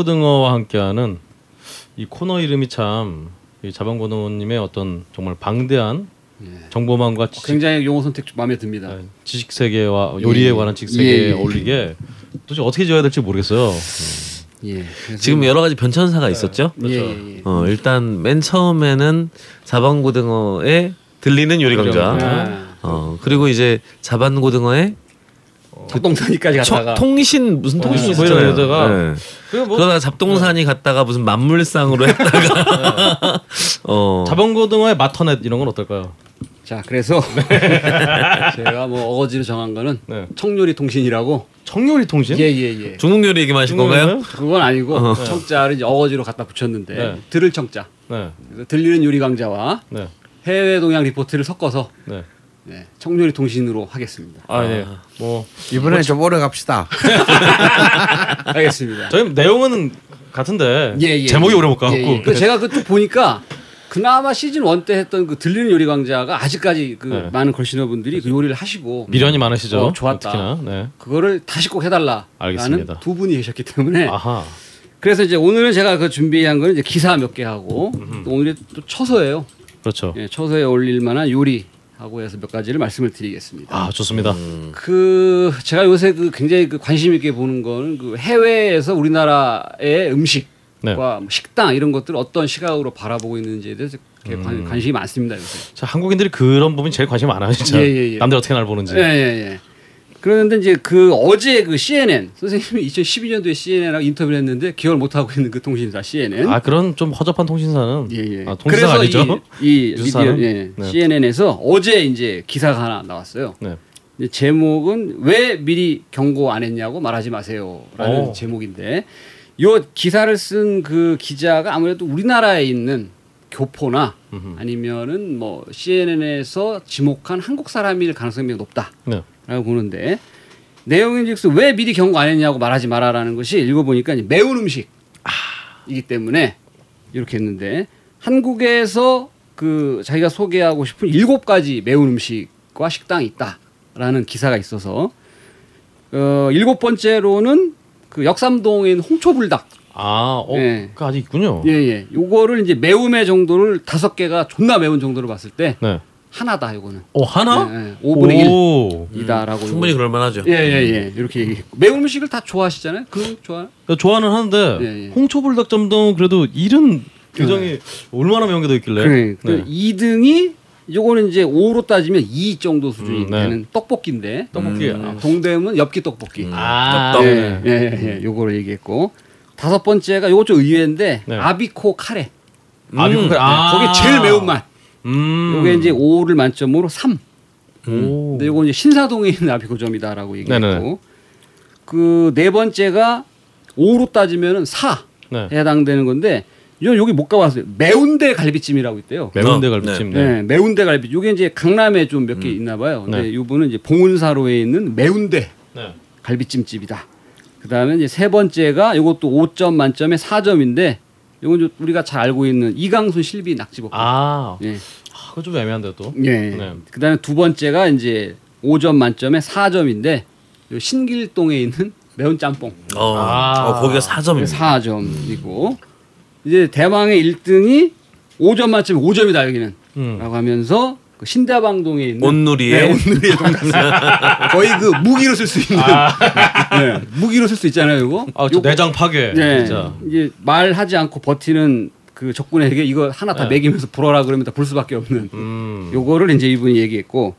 자방고등어와 함께하는 이 코너 이름이 참 이 자방고등어님의 어떤 정말 방대한 정보망과 지식, 굉장히 용어 선택 마음에 듭니다. 네, 지식 세계와 요리에 예. 관한 지식 세계에 예, 예. 어울리게 도대체 어떻게 지어야 될지 모르겠어요. 예. 그래서 지금 여러 가지 변천사가 있었죠. 예, 예, 예. 어, 일단 맨 처음에는 자반고등어에 들리는 요리강자. 아, 어, 그리고 이제 자반고등어에 잡동사니까지 초- 갔다가 통신 무슨 통신 어, 있었잖아요. 거기다가 네. 그리고 뭐 그러다가 잡동산이 갔다가 무슨 만물상으로 했다가 어. 자방고등어의 마터넷 이런 건 어떨까요? 자 그래서 제가 뭐 어거지로 정한 거는 네. 청요리 통신이라고 청요리 통신? 예예예 중국 요리 얘기만 하실 건가요? 그건 아니고 청자를 이제 어거지로 갖다 붙였는데 네. 들을 청자 네, 그래서 들리는 요리 강자와 네, 해외 동향 리포트를 섞어서 네. 네, 청요리 통신으로 하겠습니다. 아, 네. 뭐 이번에 좀 오래 갑시다. 알겠습니다. 저희 내용은 같은데 예, 예, 제목이 예. 오래 못 가고 예, 예. 그 제가 그또 보니까 그나마 시즌 1 때 했던 그 들리는 요리 강자가 아직까지 그 네. 많은 걸신어 분들이 그 요리를 하시고 미련이 많으시죠. 어, 좋았다. 특히나. 네. 그거를 다시 꼭 해달라라는 알겠습니다. 두 분이 계셨기 때문에 아하. 그래서 이제 오늘은 제가 그 준비한 거는 이제 기사 몇 개 하고 또 오늘이 또 처서예요. 그렇죠. 예, 처서에 올릴 만한 요리 하고 해서 몇 가지를 말씀을 드리겠습니다. 아 좋습니다. 그 제가 요새 그 굉장히 그 관심 있게 보는 거는 그 해외에서 우리나라의 음식과 네. 뭐 식당 이런 것들을 어떤 시각으로 바라보고 있는지에 대해서 관, 관심이 많습니다 요새. 자 한국인들이 그런 부분 제일 관심 많아요 진짜. 예, 예, 예. 남들 어떻게 날 보는지. 예, 예, 예. 그런데 이제 그 어제 그 CNN 선생님이 2012년도에 CNN하고 인터뷰를 했는데 기억을 못 하고 있는 그 통신사 CNN. 아 그런 좀 허접한 통신사는 예, 예. 아, 통신사 아니죠? 이, 이 뉴스사는? 미디어 예, 네. CNN에서 어제 이제 기사가 하나 나왔어요. 네. 제목은 왜 미리 경고 안 했냐고 말하지 마세요라는 오. 제목인데 요 기사를 쓴 그 기자가 아무래도 우리나라에 있는 교포나 음흠. 아니면은 뭐 CNN에서 지목한 한국 사람일 가능성이 높다 라고 네. 보는데 내용인즉슨 왜 미리 경고 안 했냐고 말하지 마라라는 것이 읽어보니까 매운 음식이기 때문에 이렇게 했는데 한국에서 그 자기가 소개하고 싶은 일곱 가지 매운 음식과 식당이 있다라는 기사가 있어서 어 일곱 번째로는 그 역삼동에 있는 홍초불닭 아, 어, 예. 그 아직 있군요. 예 예 요거를 이제 매움의 정도를 다섯 개가 존나 매운 정도로 봤을 때 네. 하나다 요거는 어 하나? 예, 예. 5분의 오. 1이다라고 충분히 그럴 만하죠. 예예 예 이렇게 얘기했고 매운 음식을 다 좋아하시잖아요 그 좋아 나 좋아는 하는데 예, 예. 홍초불닭점도 그래도 일은 굉장히 얼마나 매운 게 더 있길래. 그래. 그 네. 2등이 요거는 이제 5로 따지면 2 정도 수준이 음, 네. 되는 떡볶이인데 떡볶이. 음, 아. 동대문 엽기 떡볶이. 아, 떡. 예, 예, 예, 요거를 얘기했고 다섯 번째가 요거 좀 의외인데 네. 아비코 카레. 아, 미국 카레. 아. 거기 제일 매운 맛. 음. 요게 이제 5를 만점으로 3. 오. 근데 요거 이제 신사동에 있는 아비코점이다라고 얘기했고 네네. 그네 번째가 5로 따지면은 4 네. 해당되는 건데 이건 여기 못 가봤어요. 매운데 갈비찜이라고 있대요. 매운데 어, 갈비찜. 네. 네. 매운데 갈비. 요게 이제 강남에 좀 몇 개 있나 봐요. 근데 네. 이분은 이제 봉은사로에 있는 매운데 네. 갈비찜집이다. 그다음에 이제 세 번째가 요것도 5점 만점에 4점인데 좀 우리가 잘 알고 있는 이강순 실비 낙지볶음. 아, 예. 아, 그거 좀 애매한데 또. 예. 네. 그다음에 두 번째가 이제 5점 만점에 4점인데 요 신길동에 있는 매운 짬뽕. 어, 아. 어, 거기가 4점입니다. 4점이고 이제 대망의 1등이 5점 만점에 5점이다 여기는. 음. 라고 하면서 그 신다방동에 있는 온누리에 네, 돈가스 거의 그 무기로 쓸 수 있는 네, 무기로 쓸 수 있잖아요 이거 아, 저 내장 파괴. 네, 진짜. 이제 말하지 않고 버티는 그 적군에게 이거 하나 다 네. 먹이면서 불어라 그러면 다 불 수밖에 없는 음. 요거를 이제 이분이 얘기했고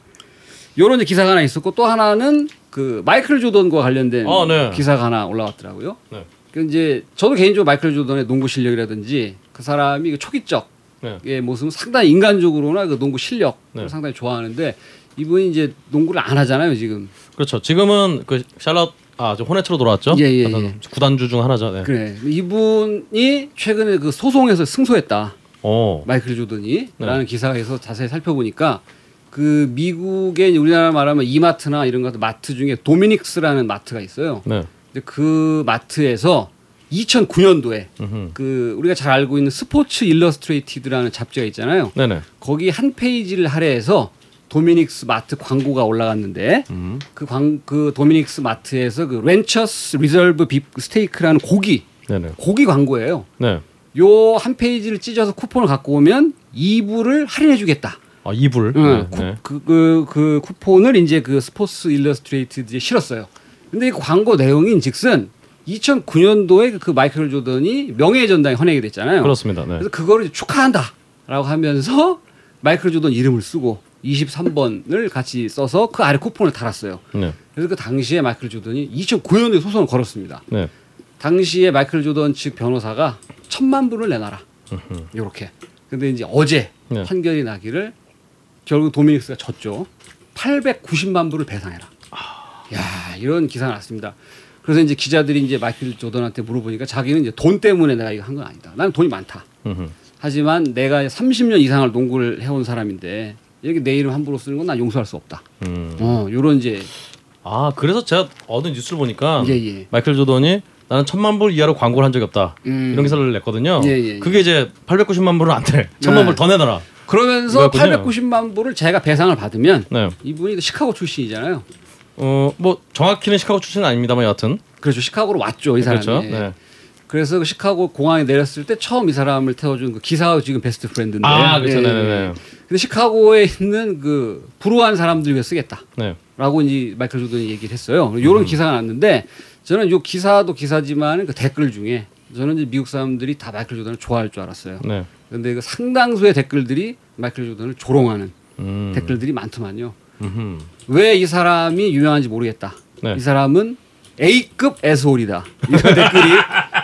요런 이제 기사가 하나 있었고 또 하나는 그 마이클 조던과 관련된 아, 네. 기사가 하나 올라왔더라고요. 네. 그 이제 저도 개인적으로 마이클 조던의 농구 실력이라든지 그 사람이 그 초기적 네. 의 모습은 상당히 인간적으로나 그 농구 실력 을 네. 상당히 좋아하는데 이분이 이제 농구를 안 하잖아요 지금. 그렇죠. 지금은 그 샬럿 아, 저 호네츠로 돌아왔죠? 예, 예, 예. 구단주 중 하나죠. 네. 그래 이분이 최근에 그 소송에서 승소했다 어. 마이클 조던이 네. 라는 기사에서 자세히 살펴보니까 그 미국의 우리나라 말하면 이마트나 이런 것들 마트 중에 Dominick's라는 마트가 있어요. 네. 근데 그 마트에서 2009년도에 음흠. 그 우리가 잘 알고 있는 Sports Illustrated라는 잡지가 있잖아요. 네네. 거기 한 페이지를 할애해서 Dominick's 마트 광고가 올라갔는데 음. 그, 광, 그 Dominick's 마트에서 그 Rancher's Reserve beef 스테이크라는 고기 네네. 고기 광고예요. 네. 요 한 페이지를 찢어서 쿠폰을 갖고 오면 2불을 할인해 주겠다. 아 이불. 응, 네. 네. 그, 그, 그 쿠폰을 이제 그 스포츠 일러스트레이트에 실었어요. 근데 이 광고 내용인 즉슨 2009년도에 그 마이클 조던이 명예의 전당에 헌액이 됐잖아요. 그렇습니다. 네. 그래서 그거를 축하한다라고 하면서 마이클 조던 이름을 쓰고 23번을 같이 써서 그 아래 쿠폰을 달았어요. 네. 그래서 그 당시에 마이클 조던이 2009년도에 소송을 걸었습니다. 네. 당시에 마이클 조던 측 변호사가 천만 불을 내놔라. 이렇게. 근데 이제 어제 네. 판결이 나기를 결국 도미닉스가 졌죠. 890만 불을 배상해라. 야 이런 기사가 났습니다. 그래서 이제 기자들이 이제 마이클 조던한테 물어보니까 자기는 이제 돈 때문에 내가 이거 한 건 아니다. 나는 돈이 많다. 음흠. 하지만 내가 30년 이상을 농구를 해온 사람인데 여기 내 이름 함부로 쓰는 건 난 용서할 수 없다. 음. 어, 요런 이제 아 그래서 제가 어느 뉴스를 보니까 예, 예. 마이클 조던이 나는 천만 불 이하로 광고를 한 적이 없다 음. 이런 기사를 냈거든요. 예, 예, 예. 그게 이제 890만 불은 안 돼. 천만 네. 불 더 내놔라. 그러면서 이거였군요. 890만 불을 제가 배상을 받으면 네. 이분이 시카고 출신이잖아요. 어 뭐 정확히는 시카고 출신은 아닙니다만 여하튼 그렇죠. 시카고로 왔죠, 이 사람이. 그렇죠. 네. 그래서 그 시카고 공항에 내렸을 때 처음 이 사람을 태워준 그 기사가 지금 best friend인데. 아 그렇죠. 예. 네네네. 근데 시카고에 있는 그 불우한 사람들 위해 쓰겠다. 네. 라고 이제 마이클 조던이 얘기를 했어요. 이런 기사가 났는데 저는 요 기사도 기사지만 그 댓글 중에 저는 이제 미국 사람들이 다 마이클 조던을 좋아할 줄 알았어요. 네. 근데 그 상당수의 댓글들이 마이클 조던을 조롱하는 음. 댓글들이 많더만요. 음흠. 왜이 사람이 유명한지 모르겠다. 네. 이 사람은 A급 에스홀이다. 이런 댓글이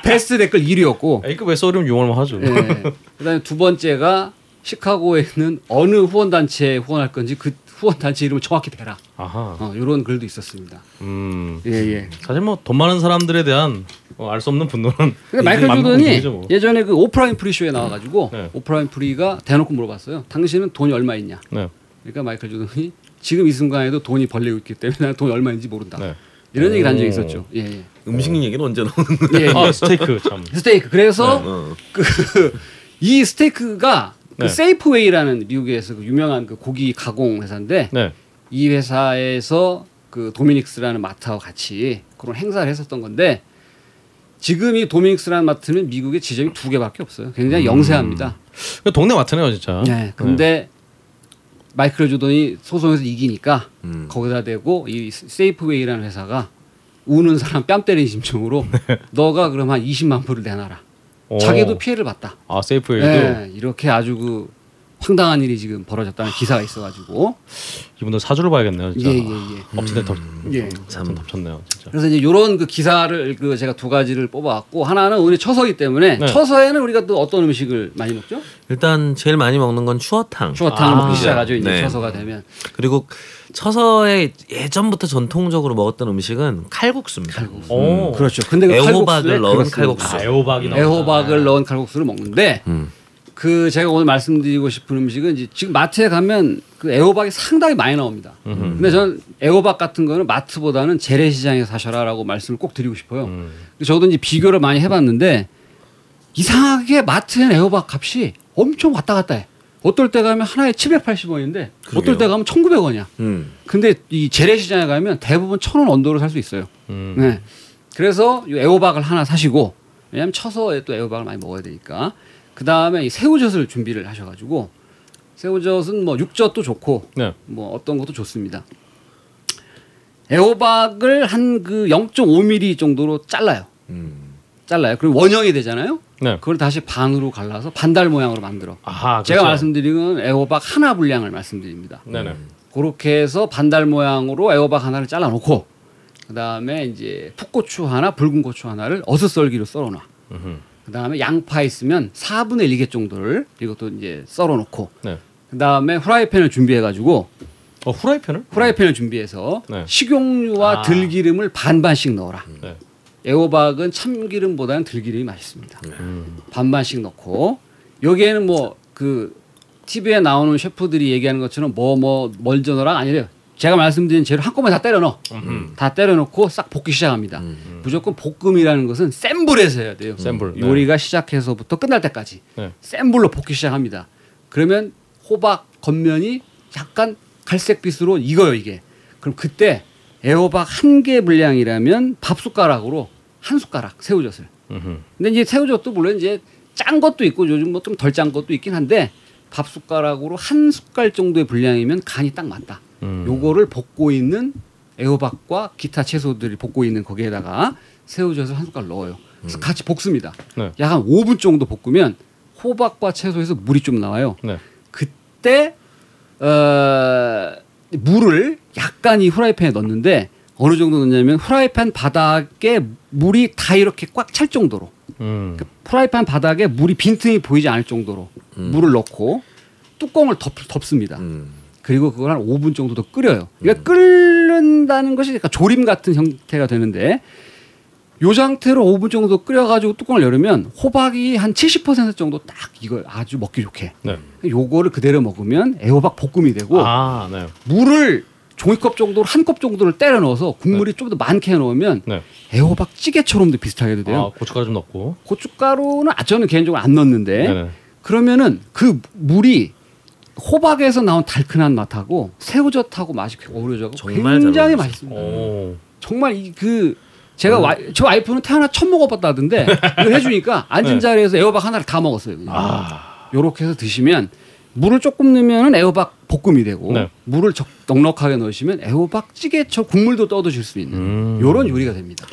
베스트 댓글 1위였고 A급 SO리면 용어만 하죠. 예. 그다음에 두 번째가 시카고에 있는 어느 후원 단체에 후원할 건지 그 후원 단체 이름을 정확히 대라. 아하. 어, 이런 글도 있었습니다. 음. 예 예. 사실 뭐 돈 많은 사람들에 대한 어, 알수 없는 분노는 근데 마이클 조던이 뭐. 예전에 그 오프라 윈프리 쇼에 나와 가지고 네. 오프라 윈프리가 대놓고 물어봤어요. 당신은 돈이 얼마 있냐? 네. 그러니까 마이클 조던이 지금 이 순간에도 돈이 벌리고 있기 때문에 나는 돈이 얼마인지 모른다. 네. 이런 얘기를 한 적이 오. 있었죠. 예. 예. 음식 얘기는 언제 나오는? 예, 예. 아 스테이크 참. 스테이크. 그래서 어. 그이 스테이크가 그 네. Safeway라는 미국에서 그 유명한 그 고기 가공 회사인데 네. 이 회사에서 그 도미닉스라는 마트하고 같이 그런 행사를 했었던 건데 지금 이 도미닉스라는 마트는 미국에 지점이 두 개밖에 없어요. 굉장히 영세합니다. 그 동네 마트네요 진짜. 네. 근데 마이클 조던이 소송에서 이기니까 음. 거기다 대고 이 세이프웨이라는 회사가 우는 사람 뺨 때리는 심정으로 너가 그럼 한 20만 불을 내놔라. 오. 자기도 피해를 봤다. 아 세이프웨이도 네, 이렇게 아주 그 황당한 일이 지금 벌어졌다는 기사가 있어가지고 이분들 사주를 봐야겠네요 진짜. 예예예. 예, 엎친데 덮. 예. 참 덮쳤네요 진짜. 그래서 이제 이런 그 기사를 그 제가 두 가지를 뽑아왔고 하나는 오늘 처서기 때문에 네. 처서에는 우리가 또 어떤 음식을 많이 먹죠? 일단 제일 많이 먹는 건 추어탕. 추어탕을 아, 먹기 시작하죠 이제 네. 처서가 되면 그리고 처서에 예전부터 전통적으로 먹었던 음식은 칼국수입니다. 칼국수. 오. 그렇죠. 근데 그 애호박을 칼국수에 넣은 그렇습니다. 칼국수. 아, 애호박이 나온다. 애호박을 넣은 칼국수를 먹는데 음. 그 제가 오늘 말씀드리고 싶은 음식은 이제 지금 마트에 가면 그 애호박이 상당히 많이 나옵니다. 음흠. 근데 저는 애호박 같은 거는 마트보다는 재래시장에서 사셔라라고 말씀을 꼭 드리고 싶어요. 음. 저도 이제 비교를 많이 해봤는데 이상하게 마트엔 애호박 값이 엄청 왔다 갔다 해. 어떨 때 가면 하나에 780원인데 어떨 그러게요. 때 가면 1,900원이야. 음. 근데 이 재래시장에 가면 대부분 1,000원 언더로 살 수 있어요. 음. 네. 그래서 이 애호박을 하나 사시고 왜냐하면 처서에 또 애호박을 많이 먹어야 되니까 그 다음에 이 새우젓을 준비를 하셔가지고 새우젓은 뭐 육젓도 좋고 네. 뭐 어떤 것도 좋습니다. 애호박을 한 그 0.5mm 정도로 잘라요. 음. 잘라요. 그리고 원형이 되잖아요. 네. 그걸 다시 반으로 갈라서 반달 모양으로 만들어. 아하. 제가 그렇죠. 말씀드린 건 애호박 하나 분량을 말씀드립니다. 네네. 그렇게 해서 반달 모양으로 애호박 하나를 잘라놓고 그 다음에 이제 풋고추 하나, 붉은 고추 하나를 어슷썰기로 썰어놔. 음흠. 그 다음에 양파 있으면 4분의 1개 정도를 이것도 이제 썰어놓고 네. 그 다음에 후라이팬을 준비해가지고 어 후라이팬을? 후라이팬을 준비해서 네. 식용유와 아. 들기름을 반반씩 넣어라. 네. 애호박은 참기름보다는 들기름이 맛있습니다. 음. 반반씩 넣고 여기에는 뭐 그 TV에 나오는 셰프들이 얘기하는 것처럼 뭐뭐 먼저 넣어라 아니래요. 제가 말씀드린 재료 한꺼번에 다 때려 넣어. 음흠. 다 때려 넣고 싹 볶기 시작합니다. 무조건 볶음이라는 것은 센 불에서 해야 돼요. 센 불, 네. 요리가 시작해서부터 끝날 때까지 네. 센 불로 볶기 시작합니다. 그러면 호박 겉면이 약간 갈색빛으로 익어요 이게. 그럼 그때 애호박 한 개 분량이라면 밥 숟가락으로 한 숟가락 새우젓을 음흠. 근데 이제 새우젓도 물론 이제 짠 것도 있고 요즘 뭐 좀 덜 짠 것도 있긴 한데 밥 숟가락으로 한 숟갈 정도의 분량이면 간이 딱 맞다. 음. 요거를 볶고 있는 애호박과 기타 채소들이 볶고 있는 거기에다가 새우젓을 한 숟갈 넣어요. 그래서 같이 볶습니다. 네. 약한 5분 정도 볶으면 호박과 채소에서 물이 좀 나와요. 네. 그때 어, 물을 약간 이 후라이팬에 넣는데 어느 정도 넣냐면 후라이팬 바닥에 물이 다 이렇게 꽉 찰 정도로 음. 그 프라이팬 바닥에 물이 빈틈이 보이지 않을 정도로 물을 넣고 뚜껑을 덮, 덮습니다. 음. 그리고 그걸 한 5분 정도 더 끓여요. 그러니까 끓는다는 것이 약간 조림 같은 형태가 되는데 요 상태로 5분 정도 끓여가지고 뚜껑을 열으면 호박이 한 70% 정도 딱 이걸 아주 먹기 좋게. 네. 요거를 그대로 먹으면 애호박 볶음이 되고 아, 네. 물을 종이컵 정도로 한 컵 정도를 때려 넣어서 국물이 좀더 많게 넣으면 네. 애호박 찌개처럼도 비슷하게 돼요. 아, 고춧가루 좀 넣고. 고춧가루는 아, 저는 개인적으로 안 넣는데. 그러면은 그 물이 호박에서 나온 달큰한 맛하고 새우젓하고 맛이 어우러져서 정말 잘 굉장히. 맛있습니다. 오. 정말 이그 제가 와, 저 와이프는 태어나 처음 먹어봤다던데 이걸 해주니까 앉은 네. 자리에서 애호박 하나를 다 먹었어요. 그냥. 아. 요렇게 해서 드시면 물을 조금 넣으면은 애호박 볶음이 되고 네. 물을 적, 넉넉하게 넣으시면 애호박 찌개처 국물도 떠 드실 수 있는 음. 요런 요리가 됩니다.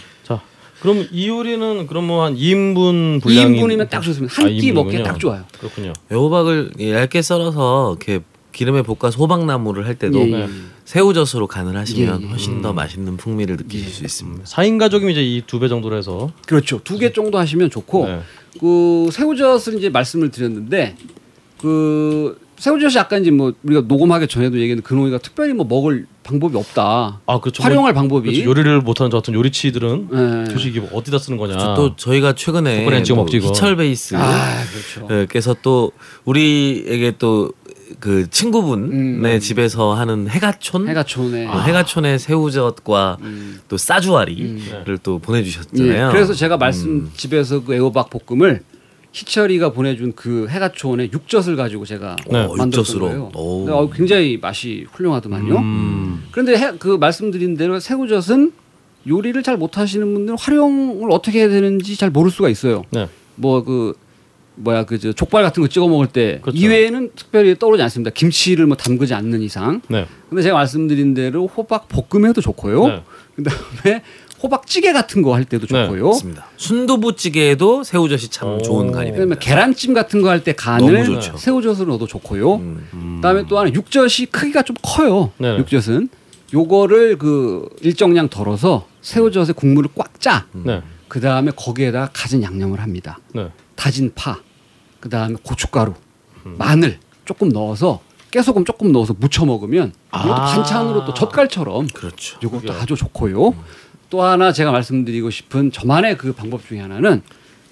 자, 그럼 이 요리는 그럼 뭐 한 2인분 분량이 2인분이면 딱 좋습니다. 한 아, 끼 먹기에 2인분이군요. 딱 좋아요. 그렇군요. 애호박을 얇게 썰어서 이렇게 기름에 볶아서 호박나무를 할 때도 예, 네. 예. 새우젓으로 간을 하시면 예, 예. 훨씬 더 맛있는 풍미를 느끼실 수 있습니다. 4인 가족이면 이제 이 두 배 정도로 해서 그렇죠. 두 개 정도 하시면 좋고 네. 그 새우젓을 이제 말씀을 드렸는데 그 새우젓이 아까 이제 뭐 우리가 녹음하기 전에도 얘기했는데 근홍이가 특별히 뭐 먹을 방법이 없다. 아, 그렇죠. 활용할 뭐, 방법이 그렇죠. 요리를 못하는 저 같은 요리치들은 예. 도대체 이게 뭐 어디다 쓰는 거냐. 그렇죠. 또 저희가 최근에 이거. 희철 베이스 아 그렇죠. 예, 그래서 또 우리에게 또 그 친구분의 음. 집에서 하는 해가촌 해가촌에 어, 해가촌의 새우젓과 음. 또 싸주와리를 음. 또 예, 보내주셨잖아요. 그래서 제가 말씀 음. 집에서 그 애호박 볶음을 희철이가 보내준 그 해가촌의 육젓을 가지고 제가 네. 어, 만들었던. 거예요. 어, 굉장히 맛이 훌륭하더만요. 음. 그런데 해, 그 말씀드린 대로 새우젓은 요리를 잘 못하시는 분들은 활용을 어떻게 해야 되는지 잘 모를 수가 있어요. 네. 뭐그 뭐야 그저 족발 같은 거 찍어 먹을 때 그렇죠. 이외에는 특별히 떠오르지 않습니다. 김치를 뭐 담그지 않는 이상. 네. 근데 제가 말씀드린 대로 호박 볶음해도 좋고요. 네. 그다음에 호박찌개 같은 거 할 때도 네. 좋고요. 맞습니다. 순두부찌개에도 새우젓이 참 오. 좋은 간이 그다음에 됩니다. 계란찜 같은 거 할 때 간을. 새우젓으로 넣어도 좋고요. 음. 음. 그다음에 또 하나 육젓이 크기가 좀 커요. 네네. 육젓은 요거를 그 일정량 덜어서 새우젓에 국물을 꽉 짜. 네. 그 다음에 거기에다가 가진 양념을 합니다. 네. 다진 파, 그 다음에 고춧가루, 음. 마늘 조금 넣어서 깨소금 조금 넣어서 무쳐 먹으면 이것도 아. 반찬으로 또 젓갈처럼 그렇죠. 이것도. 아주 좋고요. 또 하나 제가 말씀드리고 싶은 저만의 그 방법 중에 하나는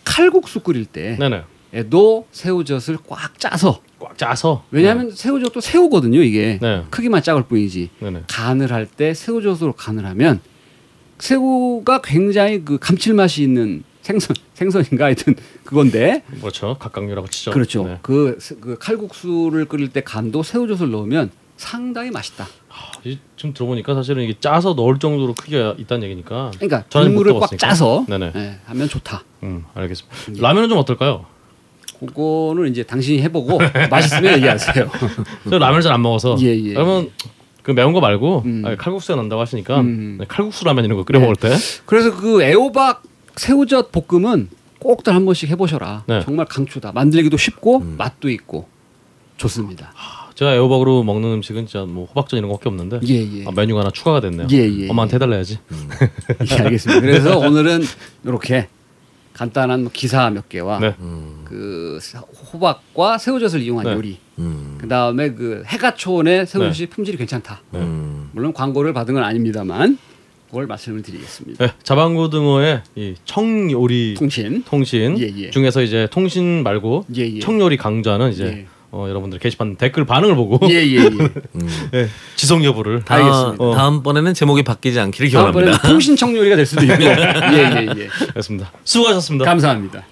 칼국수 끓일. 때에도 새우젓을 꽉 짜서 꽉 짜서. 왜냐하면 새우젓도 새우거든요 이게 네. 크기만 작을 뿐이지 네네. 간을 할 때 새우젓으로 간을 하면 새우가 굉장히 그 감칠맛이 있는 생선 생선인가 하여튼 그건데 그렇죠. 각각류라고 치죠. 그렇죠 네. 그, 스- 그 칼국수를 끓일 때 간도 새우젓을 넣으면 상당히 맛있다 이- 지금 들어보니까 사실은 이게 짜서 넣을 정도로 크기가 있다는 얘기니까. 그러니까 국물을 꽉. 짜서. 예, 하면 좋다 음, 알겠습니다. 라면은 좀 어떨까요? 그거는 이제 당신이 해보고 맛있으면 얘기하세요 저 라면을 잘 안 먹어서. 예, 예. 그러면 그 매운 거 말고 음. 아니, 칼국수가 난다고 하시니까 음. 네, 칼국수 라면 이런 거 끓여 네. 먹을 때. 그래서 그 애호박 새우젓 볶음은 꼭들 한 번씩 해보셔라 네. 정말 강추다 만들기도 쉽고 음. 맛도 있고 좋습니다 제가 애호박으로 먹는 음식은 진짜 뭐 호박전 이런 거밖에 없는데 예 예 아, 메뉴가 하나 추가가 됐네요. 예, 예, 엄마한테 해달라야지. 예, 알겠습니다. 그래서 오늘은 이렇게 간단한 뭐 기사 몇 개와 네. 음. 그 호박과 새우젓을 이용한 네. 요리, 음. 그 다음에 그 해가촌의 새우젓이 품질이 괜찮다. 음. 물론 광고를 받은 건 아닙니다만 그걸 말씀을 드리겠습니다. 네, 자방고등어의 이 청요리 통신. 통신 예, 예. 중에서 이제 통신 말고 예, 예. 청요리 강좌는 이제 예. 어, 여러분들 게시판 댓글 반응을 보고 예, 예, 예. 음. 예, 지속 여부를 다음, 알겠습니다. 어. 다음번에는 제목이 바뀌지 않기를 기원합니다. 통신 청 요리가 될 수도 있고. 예, 예, 예. 했습니다. 수고하셨습니다. 감사합니다.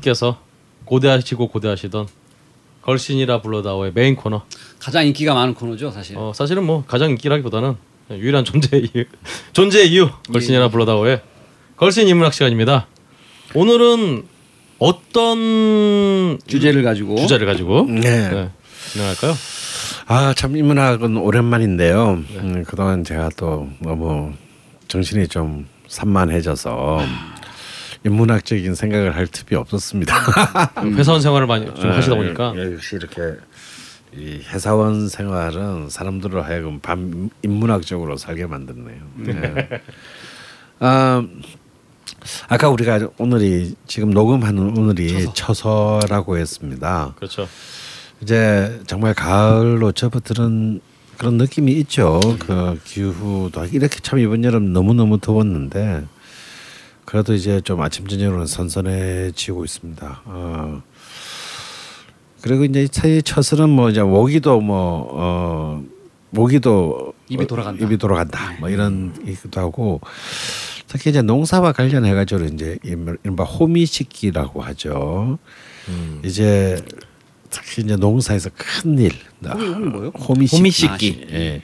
여러분께서 고대하시고 고대하시던 걸신이라 불러다오의 메인 코너. 가장 인기가 많은 코너죠, 사실. 어, 사실은 뭐 가장 인기라기보다는 유일한 존재의 이유, 존재의 이유 걸신이라 불러다오의 걸신 인문학 시간입니다. 오늘은 어떤 주제를 가지고 주제를 가지고 네. 네, 진행할까요? 아, 참 인문학은 오랜만인데요. 음, 그동안 제가 또 너무 정신이 좀 산만해져서 인문학적인 생각을 할 틈이 없었습니다. 회사원 생활을 많이 좀 하시다 보니까 예, 역시 이렇게 이 회사원 생활은 사람들로 하여금 반 인문학적으로 살게 만드네요. 네. 아, 아까 우리가 오늘이 지금 녹음하는 오늘이 처서 라고 했습니다. 그렇죠. 이제 정말 가을로 접어드는 그런 느낌이 있죠. 그 기후도 이렇게 참 이번 여름 너무 너무 더웠는데 그래도 이제 좀 아침 저녁으로는 선선해지고 있습니다. 어. 그리고 이제 사실 처슬은 뭐 이제 모기도 뭐 어 모기도 입이 어, 돌아간다. 입이 돌아간다. 뭐 이런 얘기도 하고 특히 이제 농사와 관련해 가지고 이제 이른바 호미식기라고 하죠. 이제 특히 이제 농사에서 큰 일. 호미, 호미 뭐예요? 호미식기. 호미식기. 예.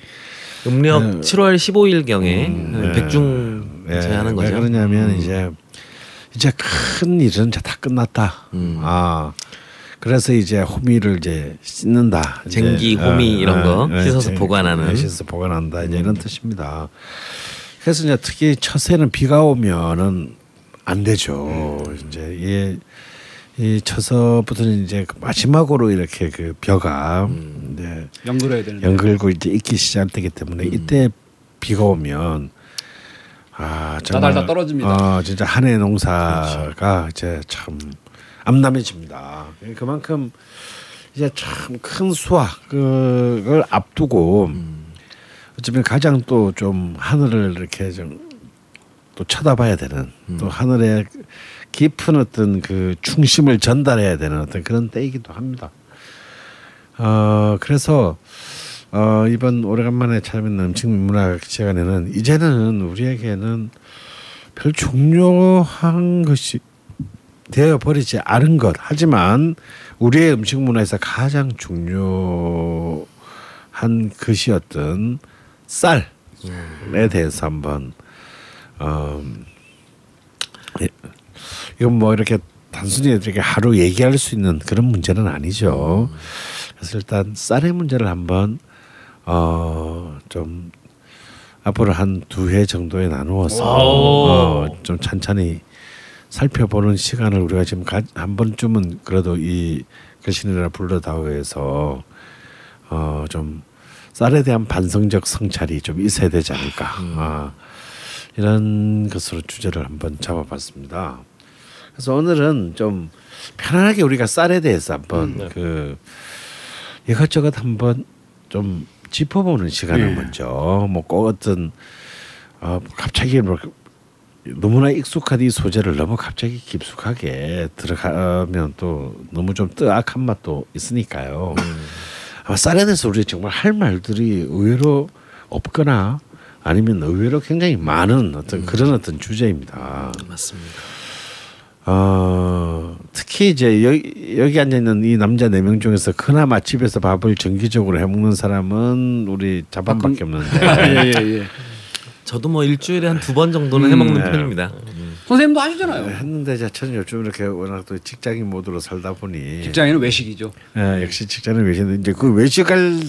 음력 네. 7월 15일 경에 네. 백중 예, 제하는 왜 거죠. 그러냐면 음. 이제 이제 큰 일은 이제 다 끝났다. 음. 아 그래서 이제 호미를 이제 씻는다. 이제, 쟁기, 호미 이런 거 씻어서 쟁- 보관하는. 네, 씻어서 보관한다. 이제 이런 뜻입니다. 그래서 이제 특히 첫해는 비가 오면은 안 되죠. 이제 이, 이 처서부터는 이제 그 마지막으로 이렇게 그 벼가 이제 연결해야 되는데. 연글고 이제 익기 시작되기 때문에 이때 비가 오면 아 정말 나달다 떨어집니다. 어, 진짜 한 해 농사가 이제 참 암담해집니다. 그만큼 이제 참 큰 수확을 앞두고 어쩌면 가장 또 좀 하늘을 이렇게 좀 또 쳐다봐야 되는 또 하늘의 깊은 어떤 그 중심을 전달해야 되는 어떤 그런 때이기도 합니다. 어 그래서 어 이번 오래간만에 찾아뵙는 음식 문학 시간에는 이제는 우리에게는 별 중요한 것이 되어 버리지 않은 것 하지만 우리의 음식 문화에서 가장 중요한 것이었던 쌀에 대해서 한번 어 예, 이건 뭐 이렇게 단순히 이렇게 하루 얘기할 수 있는 그런 문제는 아니죠. 그래서 일단 쌀의 문제를 한번 어 좀 앞으로 한두회 정도에 나누어서 어, 좀 천천히 살펴보는 시간을 우리가 지금 가, 한 번쯤은 그래도 이 글신이라 불러다오에서 어 좀 쌀에 대한 반성적 성찰이 좀 있어야 되지 않을까 아, 이런 것으로 주제를 한번 잡아봤습니다. 그래서 오늘은 좀 편안하게 우리가 쌀에 대해서 한번 네. 그 이것저것 한번 좀 짚어보는 시간을 네. 먼저 뭐 꼭 어떤 어 갑자기 뭐 너무나 익숙한 이 소재를 너무 갑자기 깊숙하게 들어가면 또 너무 좀 뜨악한 맛도 있으니까요. 아마 쌀에 대해서 우리 정말 할 말들이 의외로 없거나 아니면 의외로 굉장히 많은 어떤 그런 어떤 주제입니다. 맞습니다. 어, 특히 이제 여기, 여기 앉아 있는 이 남자 네 명 중에서 그나마 집에서 밥을 정기적으로 해 먹는 사람은 우리 자반밖에 없는데. 예 예 예. 저도 뭐 일주일에 한 두 번 정도는 해먹는 네. 편입니다. 선생님도 하시잖아요. 했는데 이제 저는 요즘 이렇게 워낙 또 직장인 모드로 살다 보니 직장에는 외식이죠. 예, 역시 직장인 외식인데 이제 그 외식할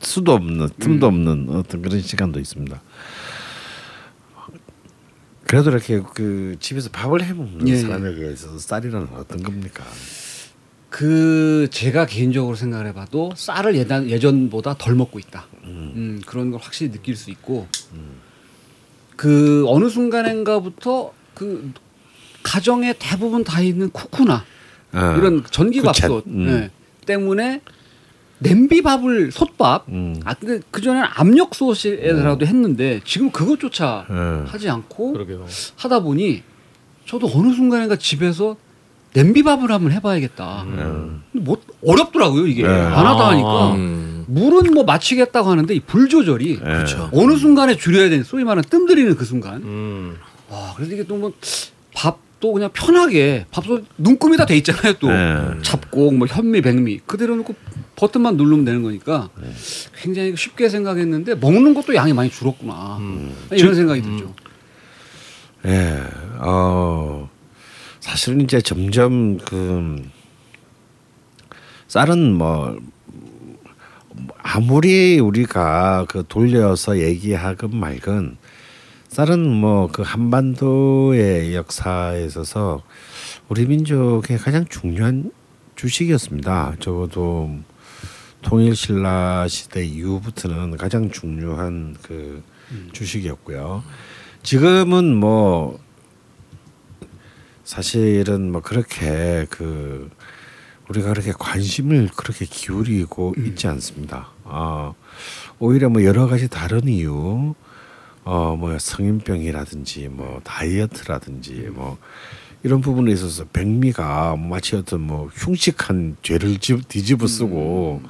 수도 없는 틈도 없는 어떤 그런 시간도 있습니다. 그래도 이렇게 그 집에서 밥을 해 먹는 예, 예. 사람에게 있어서 쌀이라는 어떤 겁니까? 그 제가 개인적으로 생각을 해봐도 쌀을 예전 예전보다 덜 먹고 있다. 음, 그런 걸 확실히 느낄 수 있고 그 어느 순간인가부터 그 가정에 대부분 다 있는 쿠쿠나 어, 이런 전기밥솥. 음. 예, 때문에 냄비밥을 솥밥 음. 아 근데 그 전에는 압력솥에라도 했는데 지금 그것조차 예. 하지 않고 그러게요. 하다 보니 저도 어느 순간인가 집에서 냄비밥을 한번 해봐야겠다. 음. 근데 뭐 어렵더라고요 이게 네. 안 하다 하니까 음. 물은 뭐 맞추겠다고 하는데 이 불 조절이 예. 어느 순간에 줄여야 되는 소위 말하는 뜸 들이는 그 순간 음. 와 그래서 이게 또 뭐 밥또 그냥 편하게 밥솥 눈금이 다 돼 있잖아요. 또 네. 잡곡 뭐 현미 백미 그대로 놓고 버튼만 누르면 되는 거니까 굉장히 쉽게 생각했는데 먹는 것도 양이 많이 줄었구나 이런 생각이 들죠. 예, 어, 사실은 이제 점점 그 쌀은 뭐 아무리 우리가 그 돌려서 얘기하건 말건 쌀은 뭐 그 한반도의 역사에 있어서 우리 민족의 가장 중요한 주식이었습니다. 적어도 통일 신라 시대 이후부터는 가장 중요한 그 주식이었고요. 지금은 뭐 사실은 뭐 그렇게 그 우리가 그렇게 관심을 그렇게 기울이고 있지 않습니다. 아 오히려 뭐 여러 가지 다른 이유 어 뭐 성인병이라든지 뭐 다이어트라든지 뭐 이런 부분에 있어서 백미가 마치 어떤 뭐 흉측한 죄를 지- 뒤집어 쓰고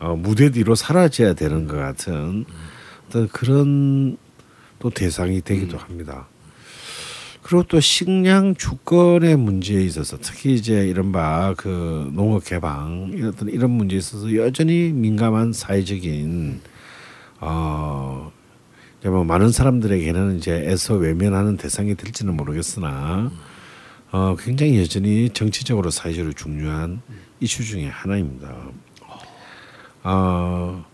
어, 무대 뒤로 사라져야 되는 것 같은 어떤 그런 또 대상이 되기도 합니다. 그리고 또 식량 주권의 문제에 있어서 특히 이제 이른바 그 농업 개방 이런 이런 문제에 있어서 여전히 민감한 사회적인 어 이제 뭐 많은 사람들에게는 이제 애써 외면하는 대상이 될지는 모르겠으나 어 굉장히 여전히 정치적으로 사회적으로 중요한 이슈 중에 하나입니다. 어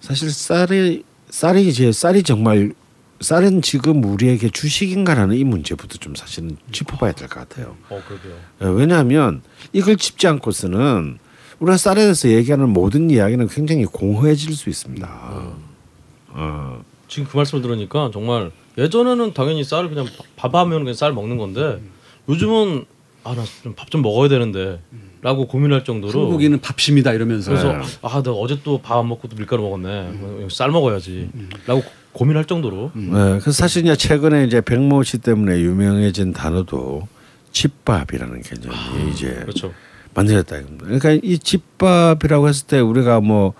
사실 쌀이 쌀이 이제 쌀이 정말 쌀은 지금 우리에게 주식인가라는 이 문제부터 좀 사실은 짚어봐야 될 것 같아요. 어 그러게요. 예, 왜냐하면 이걸 짚지 않고서는 우리가 쌀에 대해서 얘기하는 모든 이야기는 굉장히 공허해질 수 있습니다. 어, 지금 그 말씀을 들으니까 정말 예전에는 당연히 쌀을 그냥 밥- 밥하면 그냥 쌀 먹는 건데 요즘은 아 나 좀 밥좀 먹어야 되는데 라고 고민할 정도로 한국인은 밥심이다 이러면서 그래서 네. 아 내가 어제 또 밥 안 먹고 또 밀가루 먹었네 쌀 먹어야지라고 고민할 정도로 네, 그래서 사실 이제 최근에 이제 백모 씨 때문에 유명해진 단어도 집밥이라는 개념이 이제 그렇죠. 만들었다 이겁니다. 그러니까 이 집밥이라고 했을 때 우리가 뭐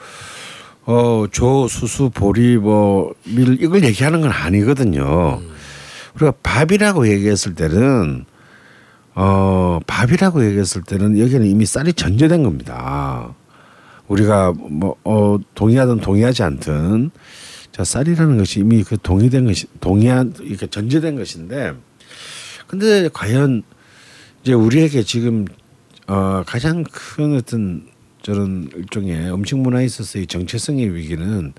어, 조, 수수, 보리, 뭐, 밀, 이걸 얘기하는 건 아니거든요. 우리가 밥이라고 얘기했을 때는, 어, 밥이라고 얘기했을 때는 여기는 이미 쌀이 전제된 겁니다. 우리가 뭐, 어, 동의하든 동의하지 않든, 자, 쌀이라는 것이 이미 그 동의된 것이, 동의한, 이렇게 전제된 것인데, 근데 과연 이제 우리에게 지금 어, 가장 큰 어떤 저런 일종의 음식 문화에 있어서의 정체성의 위기는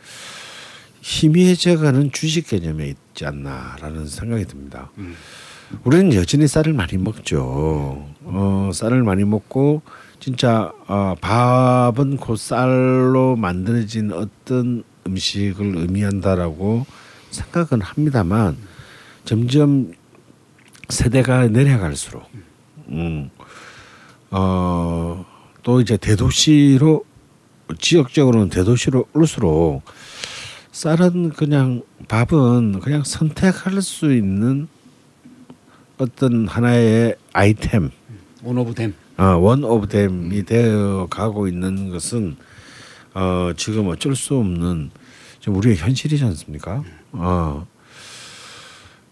희미해져가는 주식 개념에 있지 않나라는 생각이 듭니다. 우리는 여전히 쌀을 많이 먹죠. 어, 쌀을 많이 먹고 진짜 어, 밥은 곧 쌀로 만들어진 어떤 음식을 의미한다라고 생각은 합니다만 점점 세대가 내려갈수록 음, 어, 또 이제 대도시로 지역적으로는 대도시로 올수록 쌀은 그냥 밥은 그냥 선택할 수 있는 어떤 하나의 아이템 one of them. 어, one of them이 되어 가고 있는 것은 어, 지금 어쩔 수 없는 지금 우리의 현실이지 않습니까? 어.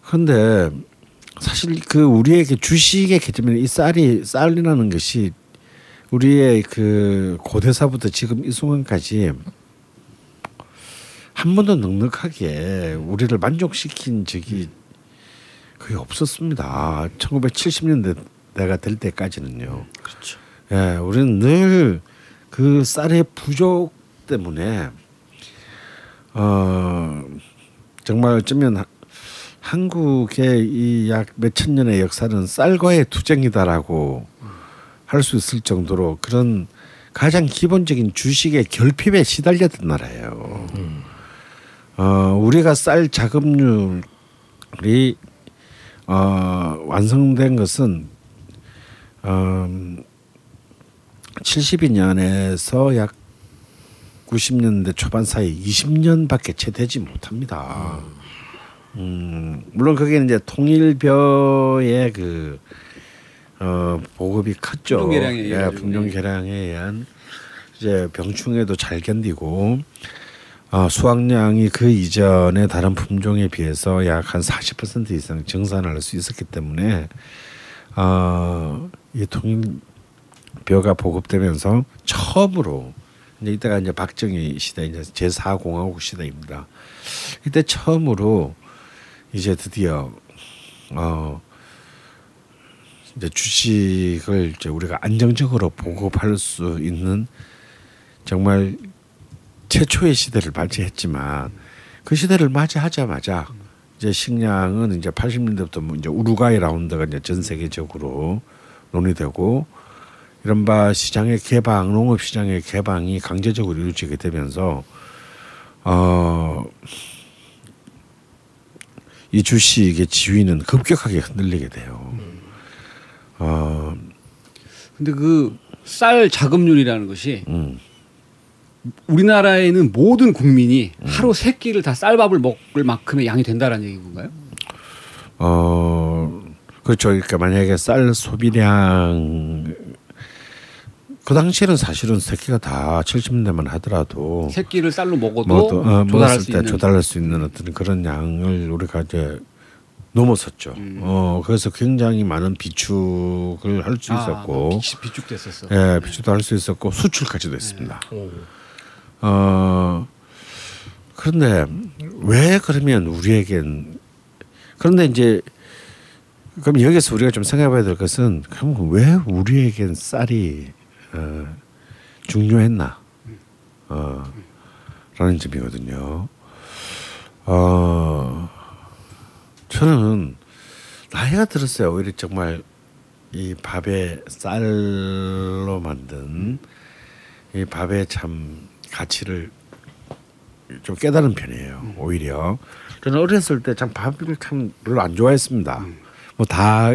그런데 사실 그 우리에게 주식의 개념이 이 쌀이 쌀이라는 것이 우리의 그 고대사부터 지금 이 순간까지 한 번도 넉넉하게 우리를 만족시킨 적이 거의 없었습니다. 1970년대가 될 때까지는요. 그렇죠. 예, 우리는 늘 그 쌀의 부족 때문에 어 정말 어쩌면 하- 한국의 이 약 몇천 년의 역사는 쌀과의 투쟁이다라고 할 수 있을 정도로 그런 가장 기본적인 주식의 결핍에 시달렸던 나라예요. 어, 우리가 쌀 자급률이 어, 완성된 것은 음, 72년에서 약 90년대 초반 사이 20년밖에 채 되지 못합니다. 음, 물론 그게 이제 통일벼의 그 어, 보급이 컸죠. 품종 개량에 예. 품종 개량에 의한 이제 병충해도 잘 견디고 어, 수확량이 그 이전의 다른 품종에 비해서 약 한 40% 이상 증산할 수 있었기 때문에 어, 이 통일벼가 보급되면서 처음으로 이제 이때가 이제 박정희 시대 이제 제4 공화국 시대입니다. 이때 처음으로 이제 드디어 어 이제 주식을 이제 우리가 안정적으로 보급할 수 있는 정말 최초의 시대를 맞이했지만 그 시대를 맞이하자마자 이제 식량은 이제 80년대부터 뭐 이제 우루과이 라운드가 이제 전 세계적으로 논의되고 이른바 시장의 개방, 농업 시장의 개방이 강제적으로 이루어지게 되면서 어, 이 주식의 지위는 급격하게 흔들리게 돼요. 어, 근데 그 쌀 자급률이라는 것이 음, 우리나라에는 모든 국민이 하루 세 끼를 다 쌀밥을 먹을 만큼의 양이 된다라는 얘기인 건가요? 어, 그렇죠. 그러니까 만약에 쌀 소비량 그 당시에는 사실은 새끼가 다 70년대만 하더라도 세 끼를 쌀로 먹어도 뭐 또, 어, 조달할 수때 있는 조달할 수 있는 어떤 그런 양을 우리가 이제 넘어섰죠. 음. 어 그래서 굉장히 많은 비축을 할수 아, 있었고, 비- 비축 됐었어. 예, 비축도 할 수 있었고 수출까지도 했습니다. 오. 어 그런데 왜 그러면 우리에겐 그런데 이제 그럼 여기서 우리가 좀 생각해봐야 될 것은 그럼 왜 우리에겐 쌀이 어, 중요했나 어, 라는 점이거든요. 어 저는 나이가 들었어요. 오히려 정말 이 밥에 쌀로 만든 이 밥의 참 가치를 좀 깨달은 편이에요. 오히려 저는 어렸을 때 참 밥을 참 별로 안 좋아했습니다. 뭐다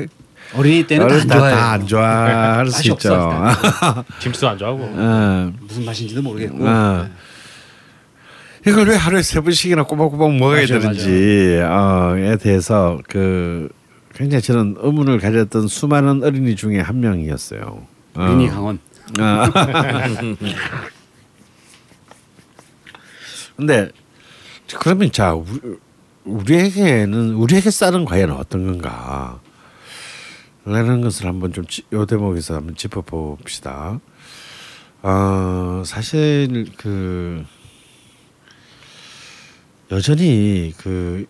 어린이 때는 다안 좋아할 수 있죠. 김치도 안 좋아하고. 어, 무슨 맛인지도 모르겠고. 어. 이걸 왜 하루에 세 번씩이나 꼬박꼬박 먹어야 맞아, 되는지에 대해서 그 굉장히 저는 의문을 가졌던 수많은 어린이 중에 한 명이었어요. 어. 어린이 강원. 아. 근데 그러면 자 우리, 우리 에게는 우리에게 쌀은 과연 어떤 건가? 라는 것을 한번 좀 요 대목에서 한번 짚어봅시다. 어, 사실 그 여전히 그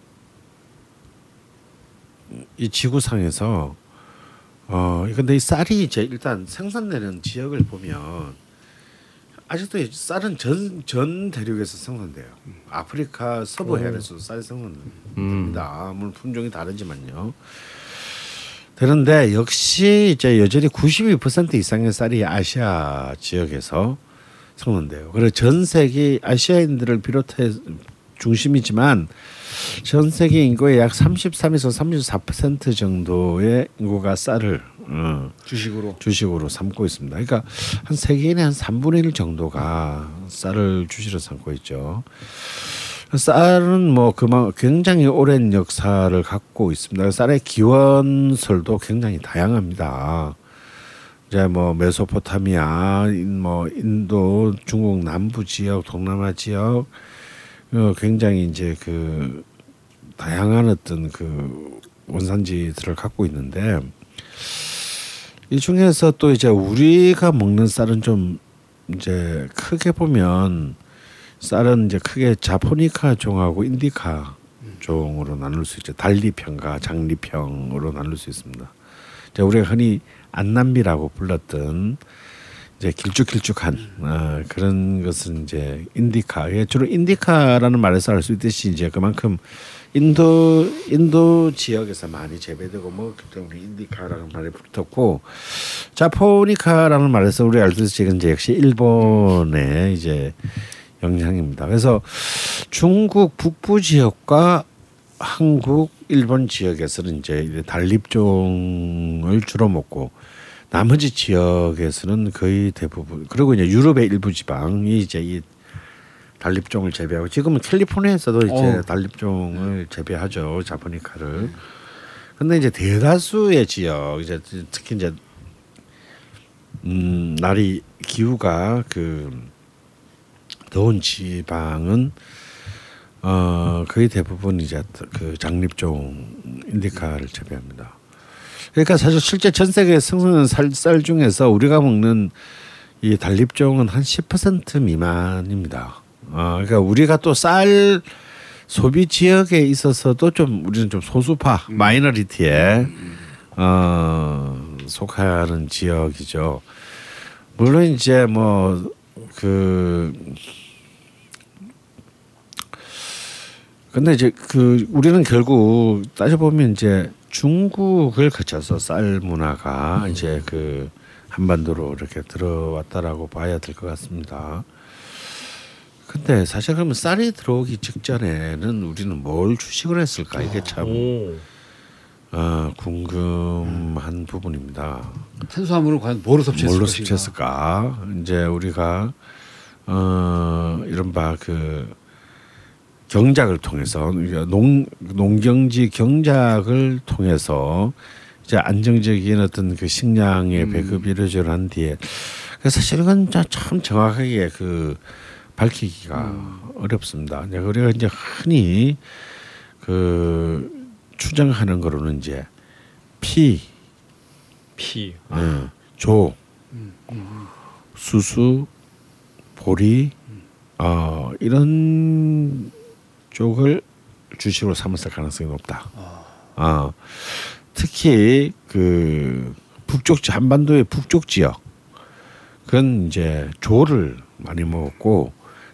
이 지구상에서 어 근데 이 쌀이 이제 일단 생산되는 지역을 보면 아직도 이 쌀은 전 전 대륙에서 생산돼요. 아프리카 서부 해안에서 쌀이 생산됩니다. 물론 품종이 다르지만요. 그런데 역시 이제 여전히 92% 이상의 쌀이 아시아 지역에서 생산돼요. 그래서 전 세계 아시아인들을 비롯해 중심이지만 전 세계 인구의 약 33에서 34% 정도의 인구가 쌀을 어, 주식으로. 주식으로 삼고 있습니다. 그러니까 한 세계인의 한 3분의 1 정도가 쌀을 주식으로 삼고 있죠. 쌀은 뭐 그만 굉장히 오랜 역사를 갖고 있습니다. 쌀의 기원설도 굉장히 다양합니다. 이제 뭐 메소포타미아, 인- 뭐 인도, 중국 남부 지역, 동남아 지역 어, 굉장히 이제 그 다양한 어떤 그 원산지들을 갖고 있는데 이 중에서 또 이제 우리가 먹는 쌀은 좀 이제 크게 보면 쌀은 이제 크게 자포니카 종하고 인디카 종으로 나눌 수 있죠. 달리평과 장리평으로 나눌 수 있습니다. 이제 우리가 흔히 안남비라고 불렀던 이제 길쭉길쭉한 어, 그런 것은 이제 인디카. 예, 주로 인디카라는 말에서 알 수 있듯이 이제 그만큼 인도 인도 지역에서 많이 재배되고 뭐기 때문에 인디카라는 말이 붙었고 자포니카라는 말에서 우리 알수 이건 이제 역시 일본의 이제 영향입니다. 그래서 중국 북부 지역과 한국, 일본 지역에서는 이제 달립종을 주로 먹고 나머지 지역에서는 거의 대부분 그리고 이제 유럽의 일부 지방이 이제 이 달립종을 재배하고 지금은 캘리포니아에서도 이제 어. 달립종을 재배하죠 자포니카를. 근데 이제 대다수의 지역 이제 특히 이제 음 날이 기후가 그 더운 지방은 어 거의 대부분 이제 그 장립종 인디카를 재배합니다. 그러니까 사실 실제 전 세계 생산하는 쌀, 쌀 중에서 우리가 먹는 이 단립종은 한 10% 미만입니다. 어, 그러니까 우리가 또 쌀 소비 지역에 있어서도 좀 우리는 좀 소수파 마이너리티에 어, 속하는 지역이죠. 물론 이제 뭐그 근데 이제 그 우리는 결국 따져 보면 이제 중국을 거쳐서 쌀 문화가 이제 그 한반도로 이렇게 들어왔다라고 봐야 될 것 같습니다. 근데 사실 그러면 쌀이 들어오기 직전에는 우리는 뭘 주식을 했을까 이게 참 오. 어, 궁금한 부분입니다. 탄수화물을 과연 뭐로 섭취했을 뭘로? 섭취했을까? 이제 우리가 어 이른바 그 경작을 통해서 농 농경지 경작을 통해서 이제 안정적인 어떤 그 식량의 배급이 이루어져 난 뒤에 그래서 사실은 참 정확하게 그 밝히기가 어렵습니다. 이제 우리가 이제 흔히 그 추정하는 거로는 이제 피, 피. 예, 조, 수수, 보리, 어 이런 쪽을 주식으로 삼았을 가능성이 높다. 어, 특히 그 북쪽 지 한반도의 북쪽 지역, 그건 이제 조를 많이 먹었고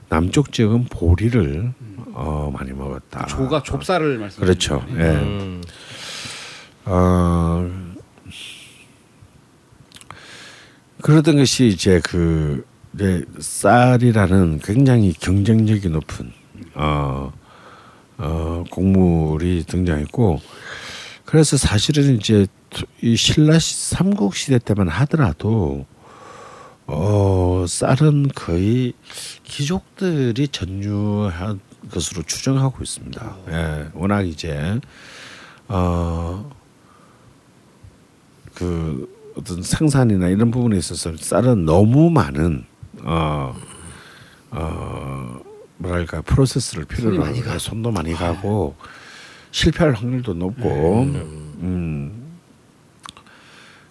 남쪽 지역은 보리를 어 많이 먹었다. 조가 좁쌀을 말씀. 그렇죠. 예. 음. 어 그러던 것이 이제 그 이제 쌀이라는 굉장히 경쟁력이 높은 어, 어 곡물이 등장했고 그래서 사실은 이제 이 신라 시- 삼국 시대 때만 하더라도 어 쌀은 거의 귀족들이 전유한 것으로 추정하고 있습니다. 예, 워낙 이제 어, 그 어떤 생산이나 이런 부분에 있어서 쌀은 너무 많은 어, 어, 뭐랄까 프로세스를 필요로 가. 손도 많이 가고 실패할 확률도 높고 음.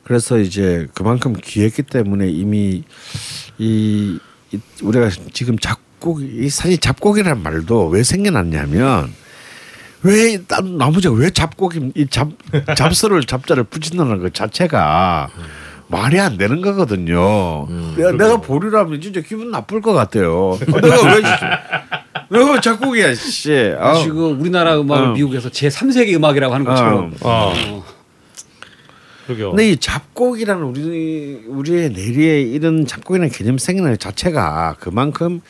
그래서 이제 그만큼 귀했기 때문에 이미 이, 이 우리가 지금 잡곡 이 사실 잡곡이라는 말도 왜 생겨났냐면 왜딴 나머지가 왜 잡곡이 이잡 잡서를 잡자를 붙인다는 것 자체가 말이 안 되는 거거든요. 내가, 내가 보류라면 진짜 기분 나쁠 것 같아요. 어, 내가 왜 내가 왜 작곡이야 씨. 아, 지금 우리나라 음악을 어. 미국에서 제 3세기 음악이라고 하는 것처럼. 아. 어. 그러게요. 근데 이 잡곡이라는 우리 우리의 내리에 이런 잡곡이라는 개념 생기는 것 자체가 그만큼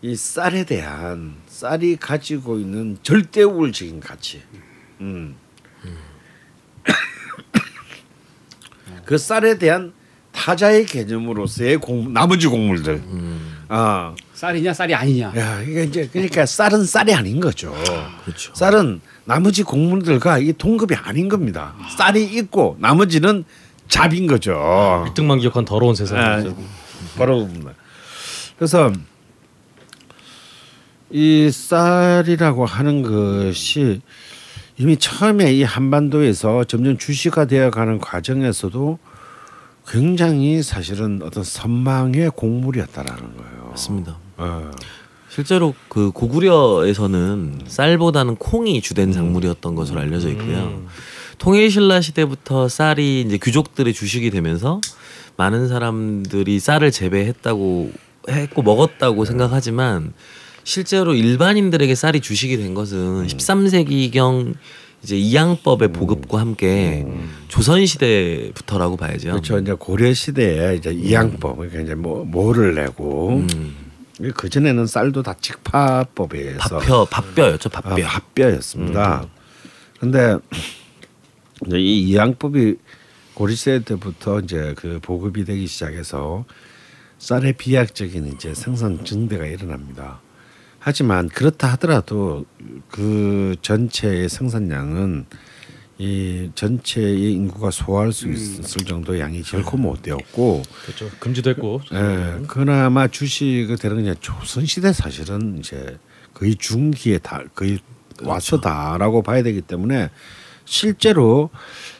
이 쌀에 대한 쌀이 가지고 있는 절대 우월적인 가치. 음. 그 쌀에 대한 타자의 개념으로서의 공, 나머지 곡물들. 아, 쌀이냐 쌀이 아니냐. 야 이게 이제 그러니까 쌀은 쌀이 아닌 거죠. 그렇죠. 쌀은 나머지 곡물들과 이 동급이 아닌 겁니다. 쌀이 있고 나머지는 잡인 거죠. 득만 기억한 더러운 아, 세상이죠. 바로 그래서 이 쌀이라고 하는 것이 이미 처음에 이 한반도에서 점점 주시가 되어가는 과정에서도 굉장히 사실은 어떤 선망의 곡물이었다라는 거예요. 맞습니다. 어. 실제로 그 고구려에서는 쌀보다는 콩이 주된 작물이었던 것으로 알려져 있고요. 통일신라 시대부터 쌀이 이제 귀족들의 주식이 되면서 많은 사람들이 쌀을 재배했다고 했고 먹었다고 생각하지만 실제로 일반인들에게 쌀이 주식이 된 것은 13세기경 이제 이양법의 보급과 함께 조선 시대부터라고 봐야죠. 그렇죠. 이제 고려 시대에 이제 이양법 그러니까 이제 뭐 모를 내고 그 전에는 쌀도 다 직파법에 의해서 밥뼈 밥뼈였죠 밥뼈. 아, 밥뼈였습니다. 근데 이제 이 이양법이 고려시대 때부터 이제 그 보급이 되기 시작해서 쌀의 비약적인 이제 생산 증대가 일어납니다. 하지만 그렇다 하더라도 그 전체의 생산량은 이 전체의 인구가 소화할 수 있을 정도의 양이 결코 못 되었고 그렇죠. 금지됐고. 예, 그나마 주식이 되는 게 조선 시대 사실은 이제 거의 중기에 다 거의 왔었다라고 봐야 되기 때문에 실제로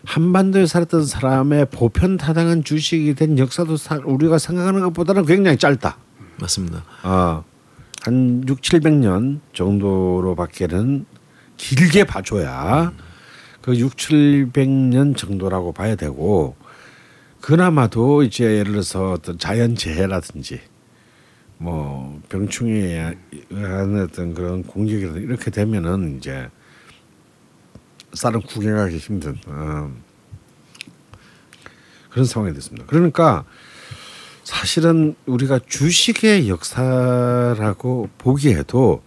한반도에 살았던 사람의 보편 타당한 주식이 된 역사도 사, 우리가 생각하는 것보다는 굉장히 짧다. 맞습니다. 어, 한 6, 700년 정도로밖에는 길게 봐줘야 그 6, 700년 정도라고 봐야 되고 그나마도 이제 예를 들어서 어떤 자연 재해라든지 뭐 병충해에 의한 어떤 그런 공격이라든지 이렇게 되면은 이제 쌀은 구경하기 힘든 어, 그런 상황이 됐습니다. 그러니까 사실은 우리가 주식의 역사라고 보기에도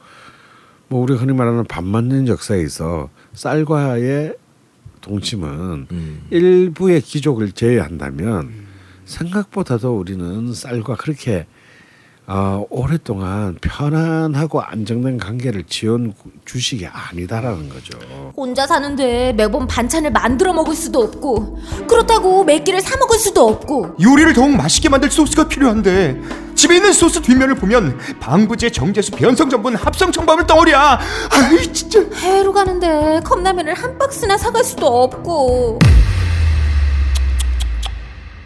뭐 우리 흔히 말하는 밥 맞는 역사에 있어 쌀과의 동침은 음. 일부의 기족을 제외한다면 생각보다도 우리는 쌀과 그렇게 어, 오랫동안 편안하고 안정된 관계를 지은 주식이 아니다라는 거죠. 혼자 사는데 매번 반찬을 만들어 먹을 수도 없고 그렇다고 몇 끼를 사 먹을 수도 없고 요리를 더욱 맛있게 만들 소스가 필요한데 집에 있는 소스 뒷면을 보면 방부제, 정제수, 변성 전분, 합성 첨가물 덩어리야. 아이 진짜. 해외로 가는데 컵라면을 한 박스나 사갈 수도 없고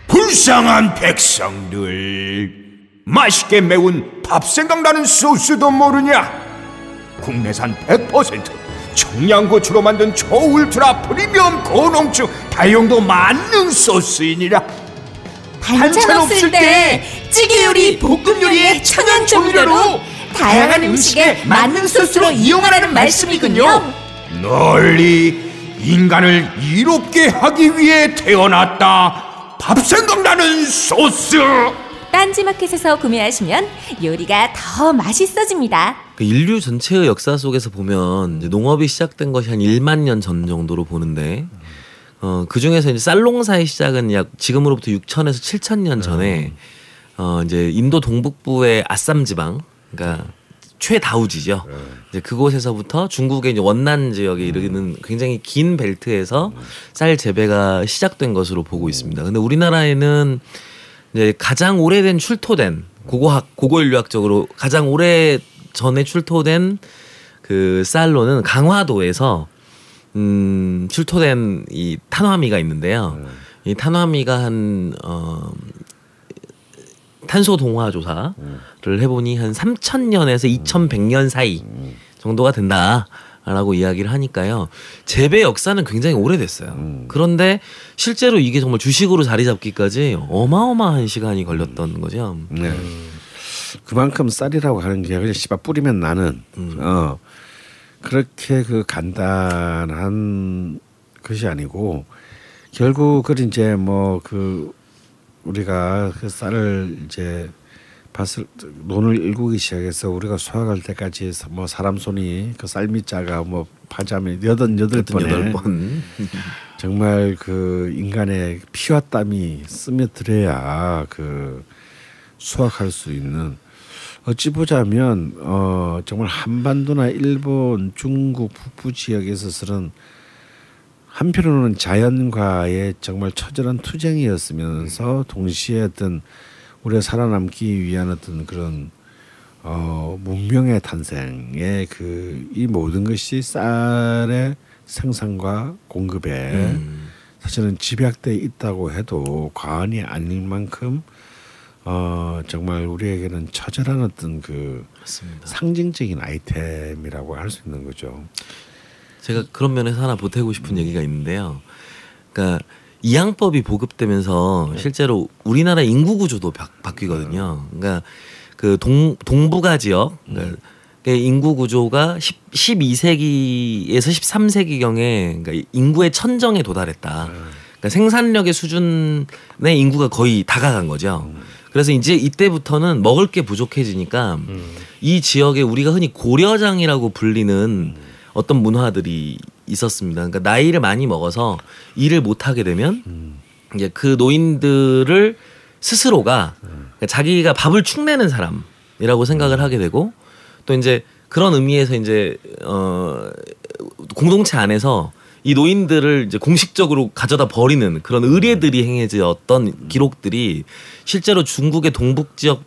불쌍한 백성들. 맛있게 매운 밥 생각나는 소스도 모르냐? 국내산 100% 청양고추로 만든 초울트라 프리미엄 고농축 다용도 만능 소스이니라. 반찬 없을 때 찌개 요리, 볶음 요리에 천연 조미료로 다양한 음식에 만능 소스로 이용하라는 말씀이군요. 널리 인간을 이롭게 하기 위해 태어났다. 밥 생각나는 소스. 딴지마켓에서 구매하시면 요리가 더 맛있어집니다. 그 인류 전체의 역사 속에서 보면 농업이 시작된 것이 한 1만 년 전 정도로 보는데 어, 그 중에서 이제 쌀농사의 시작은 약 지금으로부터 6천에서 7천 년 전에 어, 이제 인도 동북부의 아쌈 지방 그러니까 최다우지죠. 이제 그곳에서부터 중국의 이제 원난 지역에 이르는 굉장히 긴 벨트에서 쌀 재배가 시작된 것으로 보고 있습니다. 근데 우리나라에는 이제 가장 오래된 출토된 고고학 고고 인류학적으로 가장 오래 전에 출토된 그 쌀로는 강화도에서 음 출토된 이 탄화미가 있는데요. 이 탄화미가 한 어, 탄소 동화 조사를 해보니 한 3,000년에서 2,100년 사이 정도가 된다 라고 이야기를 하니까요. 재배 역사는 굉장히 오래됐어요. 그런데 실제로 이게 정말 주식으로 자리 잡기까지 어마어마한 시간이 걸렸던 거죠. 네. 그만큼 쌀이라고 하는 게 그냥 씨발 뿌리면 나는 어 그렇게 그 간단한 것이 아니고 결국은 이제 뭐 그 우리가 그 쌀을 이제 밭을 논을 일구기 시작해서 우리가 수확할 때까지 뭐 사람 손이 그 쌀밑자가 뭐 파자면 여든 여덟 번에 여덟 번. 정말 그 인간의 피와 땀이 스며들어야 그 수확할 수 있는 어찌 보자면 어 정말 한반도나 일본, 중국 북부 지역에 있어서는 한편으로는 자연과의 정말 처절한 투쟁이었으면서 동시에 어떤 우리가 살아남기 위한 어떤 그런 어 문명의 탄생의 그 이 모든 것이 쌀의 생산과 공급에 음. 사실은 집약돼 있다고 해도 과언이 아닐 만큼 어 정말 우리에게는 처절한 어떤 그 맞습니다. 상징적인 아이템이라고 할 수 있는 거죠. 제가 그런 면에서 하나 보태고 싶은 얘기가 있는데요. 그러니까 이양법이 보급되면서 실제로 우리나라 인구 구조도 바, 바뀌거든요. 그러니까 그 동 동북아 지역 그러니까 그 인구 구조가 10, 12세기에서 13세기 경에 그러니까 인구의 천정에 도달했다. 그러니까 생산력의 수준의 인구가 거의 다가간 거죠. 그래서 이제 이때부터는 먹을 게 부족해지니까 이 지역에 우리가 흔히 고려장이라고 불리는 어떤 문화들이 있었습니다. 그러니까 나이를 많이 먹어서 일을 못 하게 되면 이제 그 노인들을 스스로가 그러니까 자기가 밥을 축내는 사람이라고 생각을 하게 되고 또 이제 그런 의미에서 이제 어 공동체 안에서 이 노인들을 이제 공식적으로 가져다 버리는 그런 의례들이 행해졌던 기록들이 실제로 중국의 동북 지역,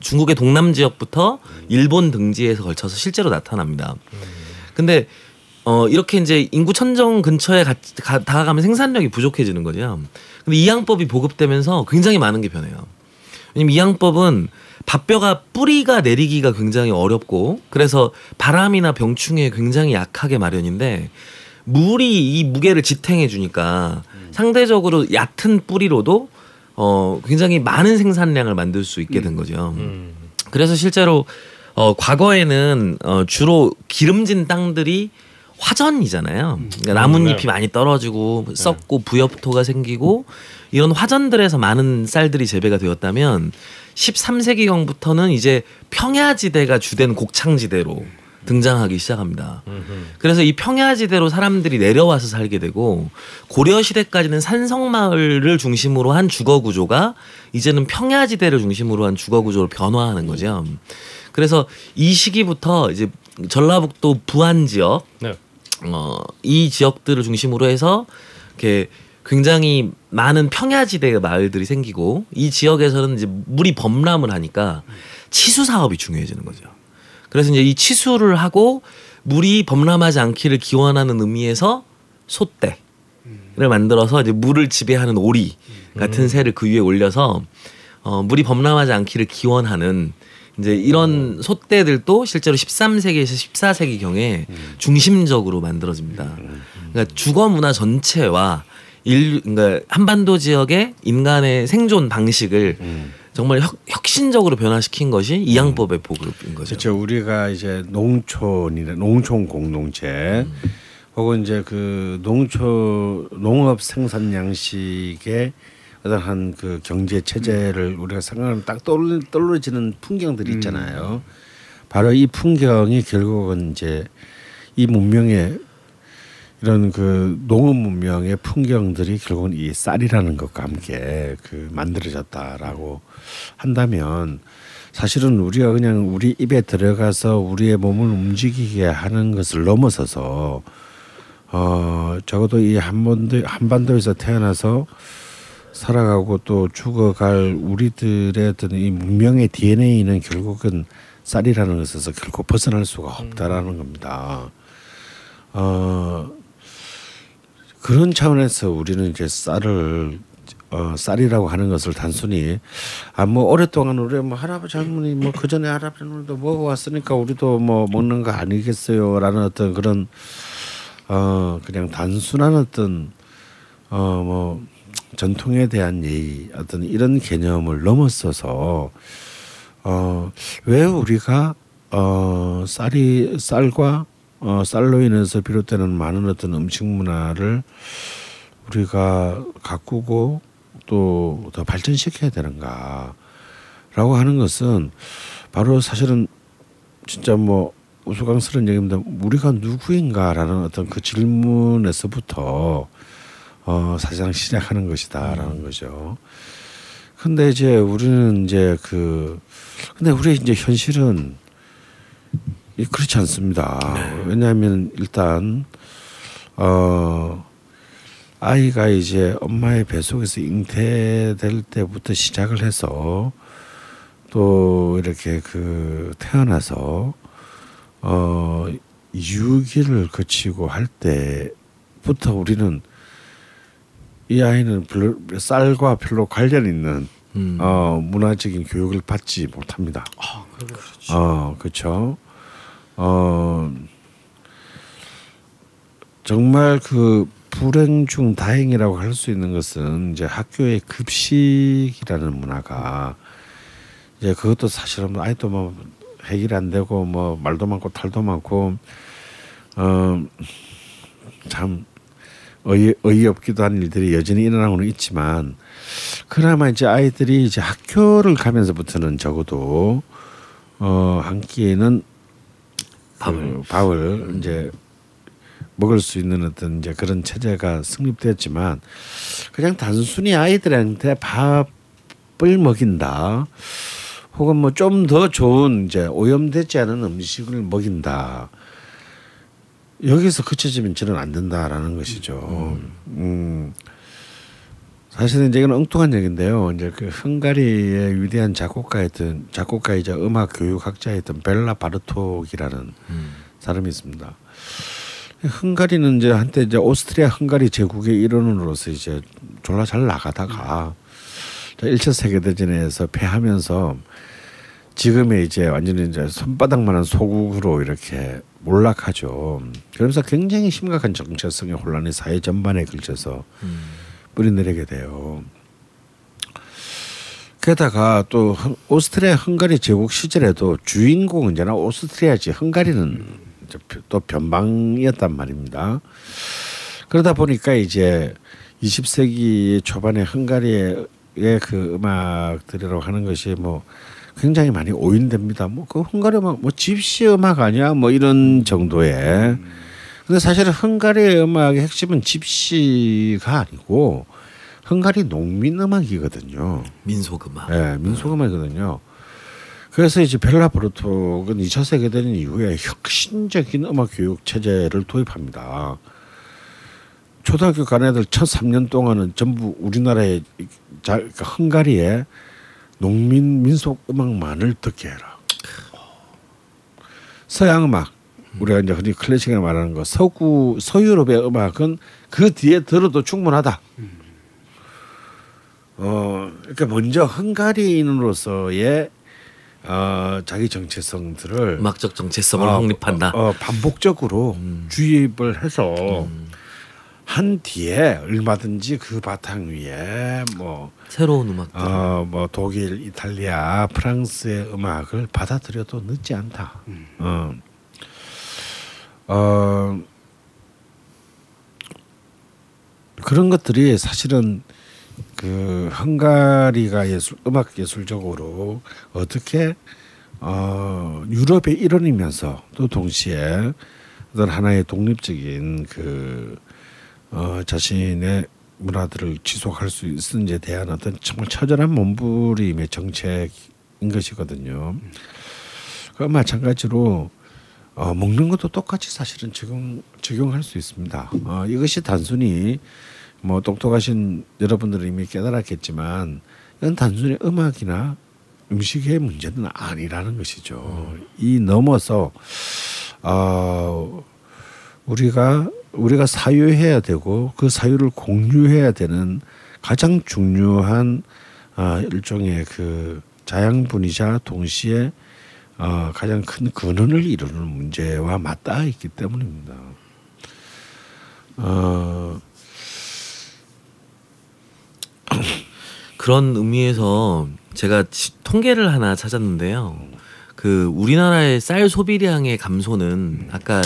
중국의 동남 지역부터 일본 등지에서 걸쳐서 실제로 나타납니다. 근데 어 이렇게 이제 인구 천정 근처에 가, 가, 다가가면 생산력이 부족해지는 거죠. 근데 이 양법이 보급되면서 굉장히 많은 게 변해요. 왜냐면 이 양법은 밥뼈가 뿌리가 내리기가 굉장히 어렵고 그래서 바람이나 병충해에 굉장히 약하게 마련인데 물이 이 무게를 지탱해 주니까 상대적으로 얕은 뿌리로도 어 굉장히 많은 생산량을 만들 수 있게 된 거죠. 그래서 실제로 어 과거에는 어 주로 기름진 땅들이 화전이잖아요. 그러니까 나뭇잎이 많이 떨어지고 썩고 부엽토가 생기고 이런 화전들에서 많은 쌀들이 재배가 되었다면 13세기경부터는 이제 평야지대가 주된 곡창지대로 등장하기 시작합니다. 그래서 이 평야지대로 사람들이 내려와서 살게 되고 고려 시대까지는 산성마을을 중심으로 한 주거 구조가 이제는 평야지대를 중심으로 한 주거 구조로 변화하는 거죠. 그래서 이 시기부터 이제 전라북도 부안 지역 네. 어, 이 지역들을 중심으로 해서 이렇게 굉장히 많은 평야지대의 마을들이 생기고 이 지역에서는 이제 물이 범람을 하니까 치수 사업이 중요해지는 거죠. 그래서 이제 이 치수를 하고 물이 범람하지 않기를 기원하는 의미에서 소대를 만들어서 이제 물을 지배하는 오리 같은 새를 그 위에 올려서 어, 물이 범람하지 않기를 기원하는 이제 이런 소대들도 실제로 13세기에서 14세기 경에 중심적으로 만들어집니다. 그러니까 주거 문화 전체와 일 그러니까 한반도 지역의 인간의 생존 방식을 정말 혁, 혁신적으로 변화시킨 것이 이 양법의 보급인 거죠. 그렇죠. 우리가 이제 농촌이나 농촌 공동체 혹은 이제 그 농촌 농업 생산 양식의 어떤 한그 경제 체제를 우리가 생각하면 딱 떠올리, 떠올려지는 풍경들이 있잖아요. 바로 이 풍경이 결국은 이제 이 문명의 이런 그 농업 문명의 풍경들이 결국은 이 쌀이라는 것과 함께 그 만들어졌다라고 한다면 사실은 우리가 그냥 우리 입에 들어가서 우리의 몸을 움직이게 하는 것을 넘어서서 어 적어도 이 한반도 한반도에서 태어나서 살아가고 또 죽어갈 우리들의 어떤 이 문명의 DNA는 결국은 쌀이라는 것에서 결코 벗어날 수가 없다라는 겁니다. 어 그런 차원에서 우리는 이제 쌀을 어, 쌀이라고 하는 것을 단순히 아뭐 오랫동안 우리 뭐 할아버지 할머니 뭐 그 전에 할아버지 할머니도 먹어왔으니까 우리도 뭐 먹는 거 아니겠어요라는 어떤 그런 어 그냥 단순한 어떤 어뭐 전통에 대한 예의 어떤 이런 개념을 넘어서서 어 왜 우리가 어 쌀이 쌀과 어 쌀로 인해서 비롯되는 많은 어떤 음식 문화를 우리가 가꾸고 또 더 발전시켜야 되는가라고 하는 것은 바로 사실은 진짜 뭐 우스꽝스러운 얘기입니다. 우리가 누구인가라는 어떤 그 질문에서부터 어 사실상 시작하는 것이다라는 거죠. 근데 이제 우리는 이제 그 근데 우리 이제 현실은 그렇지 않습니다. 왜냐하면 일단 어 아이가 이제 엄마의 뱃속에서 잉태될 때부터 시작을 해서 또 이렇게 그 태어나서 어 유기를 거치고 할 때부터 우리는 이 아이는 별로 쌀과 별로 관련 있는 음. 어 문화적인 교육을 받지 못합니다. 아, 그렇죠. 어 그렇죠. 어 정말 그 불행 중 다행이라고 할 수 있는 것은 이제 학교의 급식이라는 문화가 이제 그것도 사실은 아이도 뭐 해결이 안 되고 뭐 말도 많고 탈도 많고 어 참 어이 어이없기도 한 일들이 여전히 일어나고는 있지만 그나마 이제 아이들이 이제 학교를 가면서부터는 적어도 어 한 끼에는 밥을. 그 밥을 이제 먹을 수 있는 어떤 이제 그런 체제가 성립되었지만 그냥 단순히 아이들한테 밥을 먹인다 혹은 뭐 좀 더 좋은 이제 오염되지 않은 음식을 먹인다 여기서 그쳐지면 저는 안 된다라는 것이죠. 음. 사실은 이제 이건 엉뚱한 얘기인데요. 이제 그 헝가리의 위대한 작곡가였던 작곡가이자 음악 교육학자였던 벨라 바르톡이라는 사람이 있습니다. 헝가리는 이제 한때 이제 오스트리아 헝가리 제국의 일원으로서 이제 졸라 잘 나가다가 자, 1차 세계 대전에서 패하면서 지금의 이제 완전히 이제 손바닥만한 소국으로 이렇게 몰락하죠. 그러면서 굉장히 심각한 정체성의 혼란이 사회 전반에 걸쳐서 뿌리 내리게 돼요. 게다가 또 헝- 오스트리아 헝가리 제국 시절에도 주인공은 이제나 오스트리아지 헝가리는 또 변방이었단 말입니다. 그러다 보니까 이제 20세기 초반에 헝가리의 그 음악들이라고 하는 것이 뭐 굉장히 많이 오인됩니다. 뭐 그 헝가리 음악 뭐 집시 음악 아니야 뭐 이런 정도의. 근데 사실은 헝가리의 음악의 핵심은 집시가 아니고 헝가리 농민 음악이거든요. 민속 음악. 예, 민속 음악이거든요. 그래서 이제 벨라 브루톡은 2차 세계 대전 이후에 혁신적인 음악 교육 체제를 도입합니다. 초등학교 간 애들 첫 3년 동안은 전부 우리나라의 자, 그러니까 헝가리의 농민 민속 음악만을 듣게 해라. 서양 음악 우리가 이제 흔히 클래식을 말하는 거 서구 서유럽의 음악은 그 뒤에 들어도 충분하다. 어, 그러니까 먼저 헝가리인으로서의 어, 자기 정체성들을 음악적 정체성을 어, 확립한다. 어, 어, 반복적으로 주입을 해서 한 뒤에 얼마든지 그 바탕 위에 뭐 새로운 음악들. 어, 뭐 독일, 이탈리아, 프랑스의 음악을 받아들여도 늦지 않다. 어. 어, 그런 것들이 사실은 그 헝가리가 예술 음악 예술적으로 어떻게 어 유럽의 일원이면서 또 동시에 어떤 하나의 독립적인 그 어, 자신의 문화들을 지속할 수 있는지에 대한 어떤 정말 처절한 몸부림의 정책인 것이거든요. 그 마찬가지로 어, 먹는 것도 똑같이 사실은 적용 적용할 수 있습니다. 어, 이것이 단순히 뭐 똑똑하신 여러분들은 이미 깨달았겠지만 이건 단순히 음악이나 음식의 문제는 아니라는 것이죠. 이 넘어서 어, 우리가 우리가 사유해야 되고 그 사유를 공유해야 되는 가장 중요한 어, 일종의 그 자양분이자 동시에 어, 가장 큰 근원을 이루는 문제와 맞닿아 있기 때문입니다. 어, 그런 의미에서 제가 지- 통계를 하나 찾았는데요. 그 우리나라의 쌀 소비량의 감소는 아까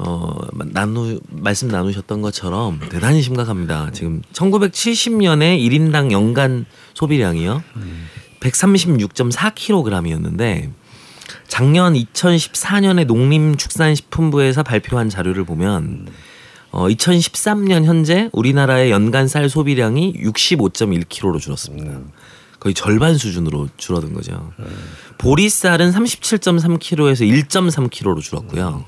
어 나누 말씀 나누셨던 것처럼 대단히 심각합니다. 지금 1970년에 1인당 연간 소비량이요. 136.4kg이었는데 작년 2014년에 농림축산식품부에서 발표한 자료를 보면 어 2013년 현재 우리나라의 연간 쌀 소비량이 65.1kg로 줄었습니다. 거의 절반 수준으로 줄어든 거죠. 보리쌀은 37.3kg에서 1.3kg로 줄었고요.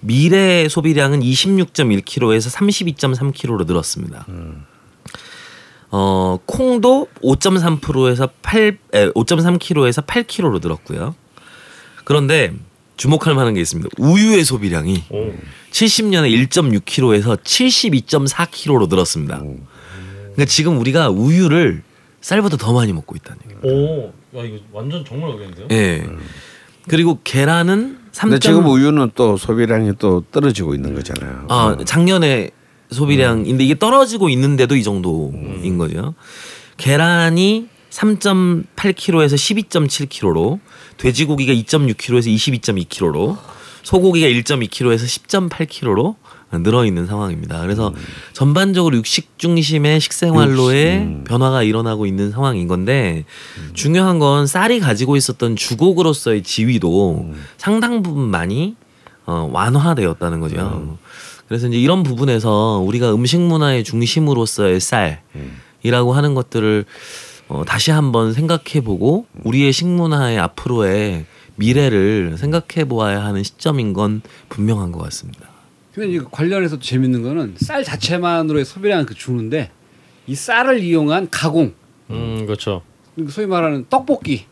미래 소비량은 26.1kg에서 32.3kg로 늘었습니다. 어, 콩도 5.3%에서 8, 에, 5.3kg에서 8kg로 늘었고요. 그런데 주목할 만한 게 있습니다. 우유의 소비량이 오. 70년에 1.6kg에서 72.4kg로 늘었습니다. 그러니까 지금 우리가 우유를 쌀보다 더 많이 먹고 있다는 얘기예요. 오. 야 이거 완전 정말 의견인데요? 예. 그리고 계란은 3. 근데 지금 우유는 또 소비량이 또 떨어지고 있는 거잖아요. 아, 작년에 소비량인데 이게 떨어지고 있는데도 이 정도인 거죠. 계란이 3.8kg에서 12.7kg로 돼지고기가 2.6kg에서 22.2kg로 소고기가 1.2kg에서 10.8kg로 늘어 있는 상황입니다. 그래서 전반적으로 육식 중심의 식생활로의 변화가 일어나고 있는 상황인 건데 중요한 건 쌀이 가지고 있었던 주곡으로서의 지위도 상당 부분 많이 어, 완화되었다는 거죠. 그래서 이제 이런 부분에서 우리가 음식 문화의 중심으로서의 쌀이라고 하는 것들을 어, 다시 한번 생각해보고 우리의 식문화의 앞으로의 미래를 생각해 보아야 하는 시점인 건 분명한 것 같습니다. 근데 이거 관련해서 또 재밌는 거는 쌀 자체만으로의 소비량을 그 주는데 이 쌀을 이용한 가공, 음 그렇죠. 그러니까 소위 말하는 떡볶이를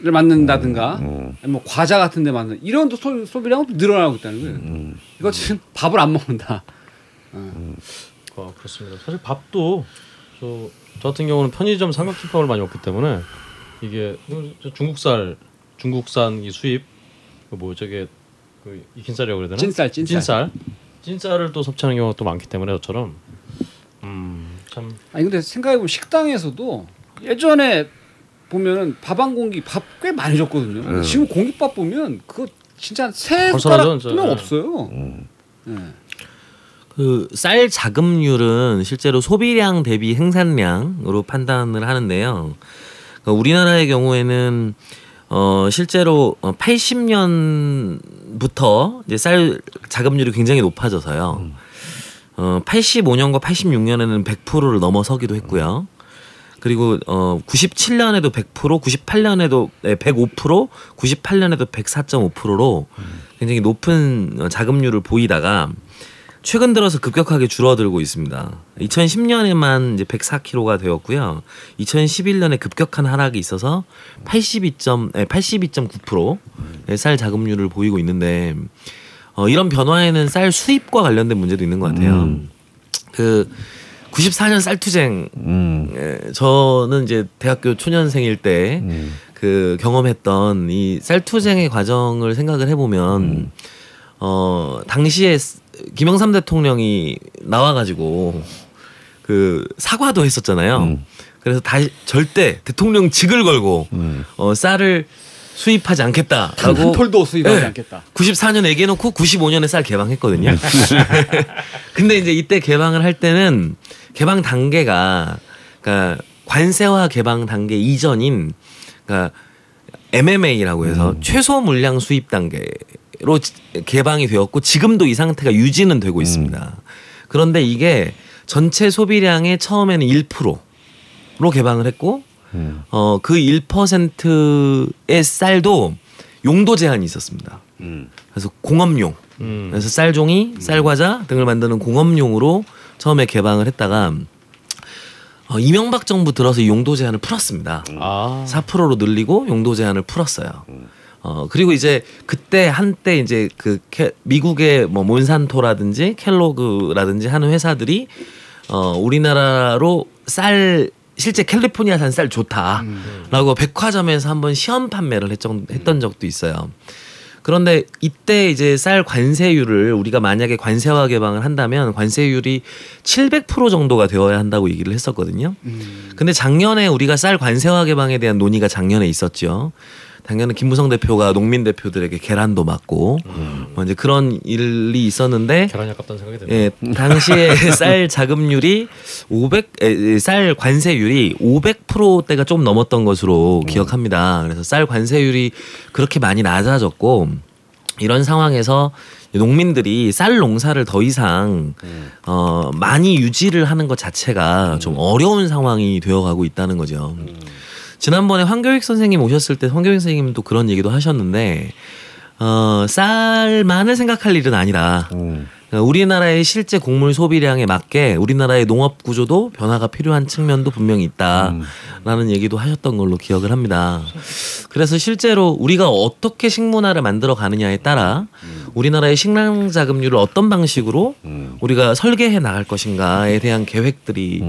만든다든가 아니면 뭐 과자 같은 데 만든 이런 또 소, 소비량은 또 늘어나고 있다는 거예요. 이거 지금 밥을 안 먹는다. 아, 그렇습니다. 사실 밥도 저, 저 같은 경우는 편의점 삼각김밥을 많이 먹기 때문에 이게 저 중국쌀 중국산 이 수입 그뭐 저게 그 익힌 쌀이라고 그래야 되나? 찐쌀, 찐쌀. 찐쌀 찐쌀을 또 섭취하는 경우가 또 많기 때문에 저처럼 음 참 아니 근데 생각해 보면 식당에서도 예전에 보면은 밥 한 공기 밥 꽤 많이 줬거든요. 근데 지금 공깃밥 보면 그거 진짜 세 숟가락 나죠, 진짜. 면 네. 없어요. 네. 그쌀 자급률은 실제로 소비량 대비 생산량으로 판단을 하는데요. 그러니까 우리나라의 경우에는 어 실제로 80년부터 이제 쌀 자급률이 굉장히 높아져서요. 어 85년과 86년에는 100%를 넘어서기도 했고요. 그리고 어 97년에도 100%, 98년에도 105%, 98년에도 104.5%로 굉장히 높은 어, 자급률을 보이다가 최근 들어서 급격하게 줄어들고 있습니다. 2010년에만 이제 104kg가 되었고요. 2011년에 급격한 하락이 있어서 82점, 82.9%의 쌀 자급률을 보이고 있는데 어, 이런 변화에는 쌀 수입과 관련된 문제도 있는 것 같아요. 그 94년 쌀투쟁 음. 예, 저는 이제 대학교 초년생일 때그 경험했던 이 쌀투쟁의 과정을 생각을 해보면 어 당시에 스- 김영삼 대통령이 나와가지고 그 사과도 했었잖아요. 그래서 다시 절대 대통령직을 걸고 어 쌀을 수입하지 한 않겠다라고 톨도 수입하지 네. 않겠다. 94년 얘기해놓고 95년에 쌀 개방했거든요. 근데 이제 이때 개방을 할 때는 개방 단계가 그러니까 관세화 개방 단계 이전인 그러니까 MMA라고 해서 최소 물량 수입 단계 로 지- 개방이 되었고 지금도 이 상태가 유지는 되고 있습니다. 그런데 이게 전체 소비량의 처음에는 1%로 개방을 했고 어그 1%의 쌀도 용도 제한이 있었습니다. 그래서 공업용 음. 그래서 쌀종이, 쌀과자 등을 만드는 공업용으로 처음에 개방을 했다가 어, 이명박 정부 들어서 이 용도 제한을 풀었습니다. 아 4%로 늘리고 용도 제한을 풀었어요. 어 그리고 이제 그때 한때 이제 그 캐, 미국의 뭐 몬산토라든지 켈로그라든지 하는 회사들이 어 우리나라로 쌀 실제 캘리포니아산 쌀 좋다라고 백화점에서 한번 시험 판매를 했던, 했던 적도 있어요. 그런데 이때 이제 쌀 관세율을 우리가 만약에 관세화 개방을 한다면 관세율이 700% 정도가 되어야 한다고 얘기를 했었거든요. 근데 작년에 우리가 쌀 관세화 개방에 대한 논의가 작년에 있었죠. 작년에 김무성 대표가 농민 대표들에게 계란도 맞고 뭐 이제 그런 일이 있었는데 계란이 아깝다는 생각이 드네요. 예, 당시에 쌀 자급률이 500, 에, 쌀 관세율이 500%대가 좀 넘었던 것으로 기억합니다. 그래서 쌀 관세율이 그렇게 많이 낮아졌고 이런 상황에서 농민들이 쌀 농사를 더 이상 어, 많이 유지를 하는 것 자체가 좀 어려운 상황이 되어가고 있다는 거죠. 지난번에 황교익 선생님 오셨을 때 황교익 선생님도 그런 얘기도 하셨는데 어, 쌀만을 생각할 일은 아니라 그러니까 우리나라의 실제 곡물 소비량에 맞게 우리나라의 농업 구조도 변화가 필요한 측면도 분명히 있다라는 얘기도 하셨던 걸로 기억을 합니다. 그래서 실제로 우리가 어떻게 식문화를 만들어 가느냐에 따라 우리나라의 식량 자급률을 어떤 방식으로 우리가 설계해 나갈 것인가에 대한 계획들이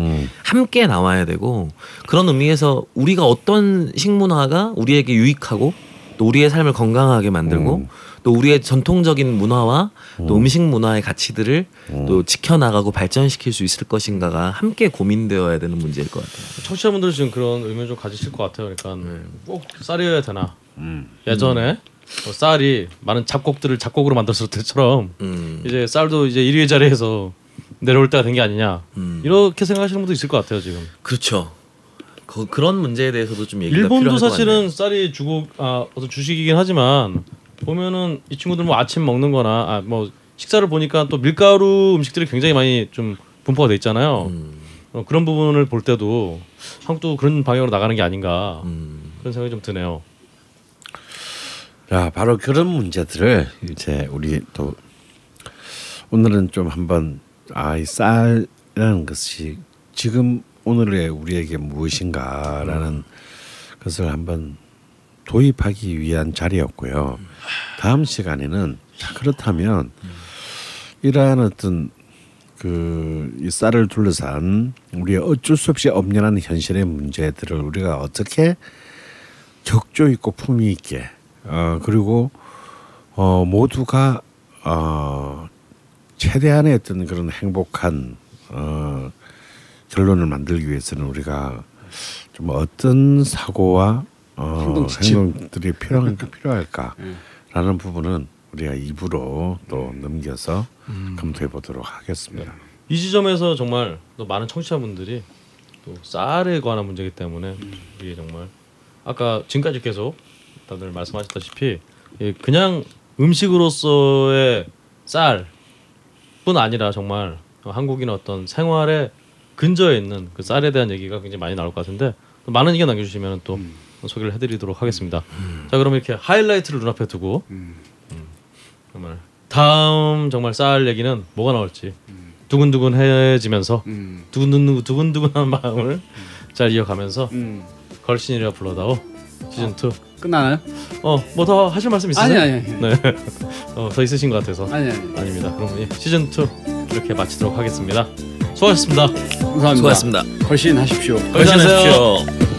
함께 나와야 되고 그런 의미에서 우리가 어떤 식문화가 우리에게 유익하고 또 우리의 삶을 건강하게 만들고 또 우리의 전통적인 문화와 또 음식 문화의 가치들을 또 지켜나가고 발전시킬 수 있을 것인가가 함께 고민되어야 되는 문제일 것 같아요. 청취자분들 지금 그런 의문 좀 가지실 것 같아요. 그러니까 네. 꼭 쌀이어야 되나? 음. 예전에 뭐 쌀이 많은 잡곡들을 잡곡으로 만들었을 때처럼 음. 이제 쌀도 이제 1위 자리에서 내려올 때가 된 게 아니냐 음. 이렇게 생각하시는 분도 있을 것 같아요 지금. 그렇죠. 그, 그런 문제에 대해서도 좀 얘기가 일본도 사실은. 쌀이 주국 아 어떤 주식이긴 하지만 보면은 이 친구들 뭐 아침 먹는 거나 아 뭐 식사를 보니까 또 밀가루 음식들이 굉장히 많이 좀 분포가 돼 있잖아요. 음. 어, 그런 부분을 볼 때도 한국도 그런 방향으로 나가는 게 아닌가 음. 그런 생각이 좀 드네요. 자, 바로 그런 문제들을 이제 우리 또 오늘은 좀 한번 아 이 쌀이라는 것이 지금 오늘의 우리에게 무엇인가라는 것을 한번 도입하기 위한 자리였고요. 다음 시간에는 자, 그렇다면 이러한 어떤 그이 쌀을 둘러싼 우리의 어쩔 수 없이 엄연한 현실의 문제들을 우리가 어떻게 격조 있고 품위 있게 어 그리고 어 모두가 어 최대한의 어떤 그런 행복한 어 결론을 만들기 위해서는 우리가 좀 어떤 사고와 어 행동. 행동들이 필요한가 필요할까 라는 부분은 우리가 입으로 또 넘겨서 검토해 보도록 하겠습니다. 이 지점에서 정말 또 많은 청취자분들이 또 쌀에 관한 문제이기 때문에 이게 정말 아까 지금까지 계속 다들 말씀하셨다시피 예, 그냥 음식으로서의 쌀뿐 아니라 정말 한국인 어떤 생활의 근저에 있는 그 쌀에 대한 얘기가 굉장히 많이 나올 것 같은데 또 많은 의견 남겨주시면 또 소개를 해드리도록 하겠습니다. 자 그럼 이렇게 하이라이트를 눈앞에 두고 음, 정말 다음 정말 쌀 얘기는 뭐가 나올지 두근두근해지면서 음. 두근두근 두근두근한 마음을 잘 이어가면서 음. 걸신이라 불러다오 시즌 2. 끝나나요? 어 뭐 더 하실 말씀 있으세요? 아니, 아니, 아니. 네. 어더 있으신 것 같아서 아니 아니. 아닙니다. 그럼 예, 시즌 2 이렇게 마치도록 하겠습니다. 수고하셨습니다. 감사합니다. 수고하셨습니다. 걸신 하십시오. 걸신하세요. 걸신하십시오.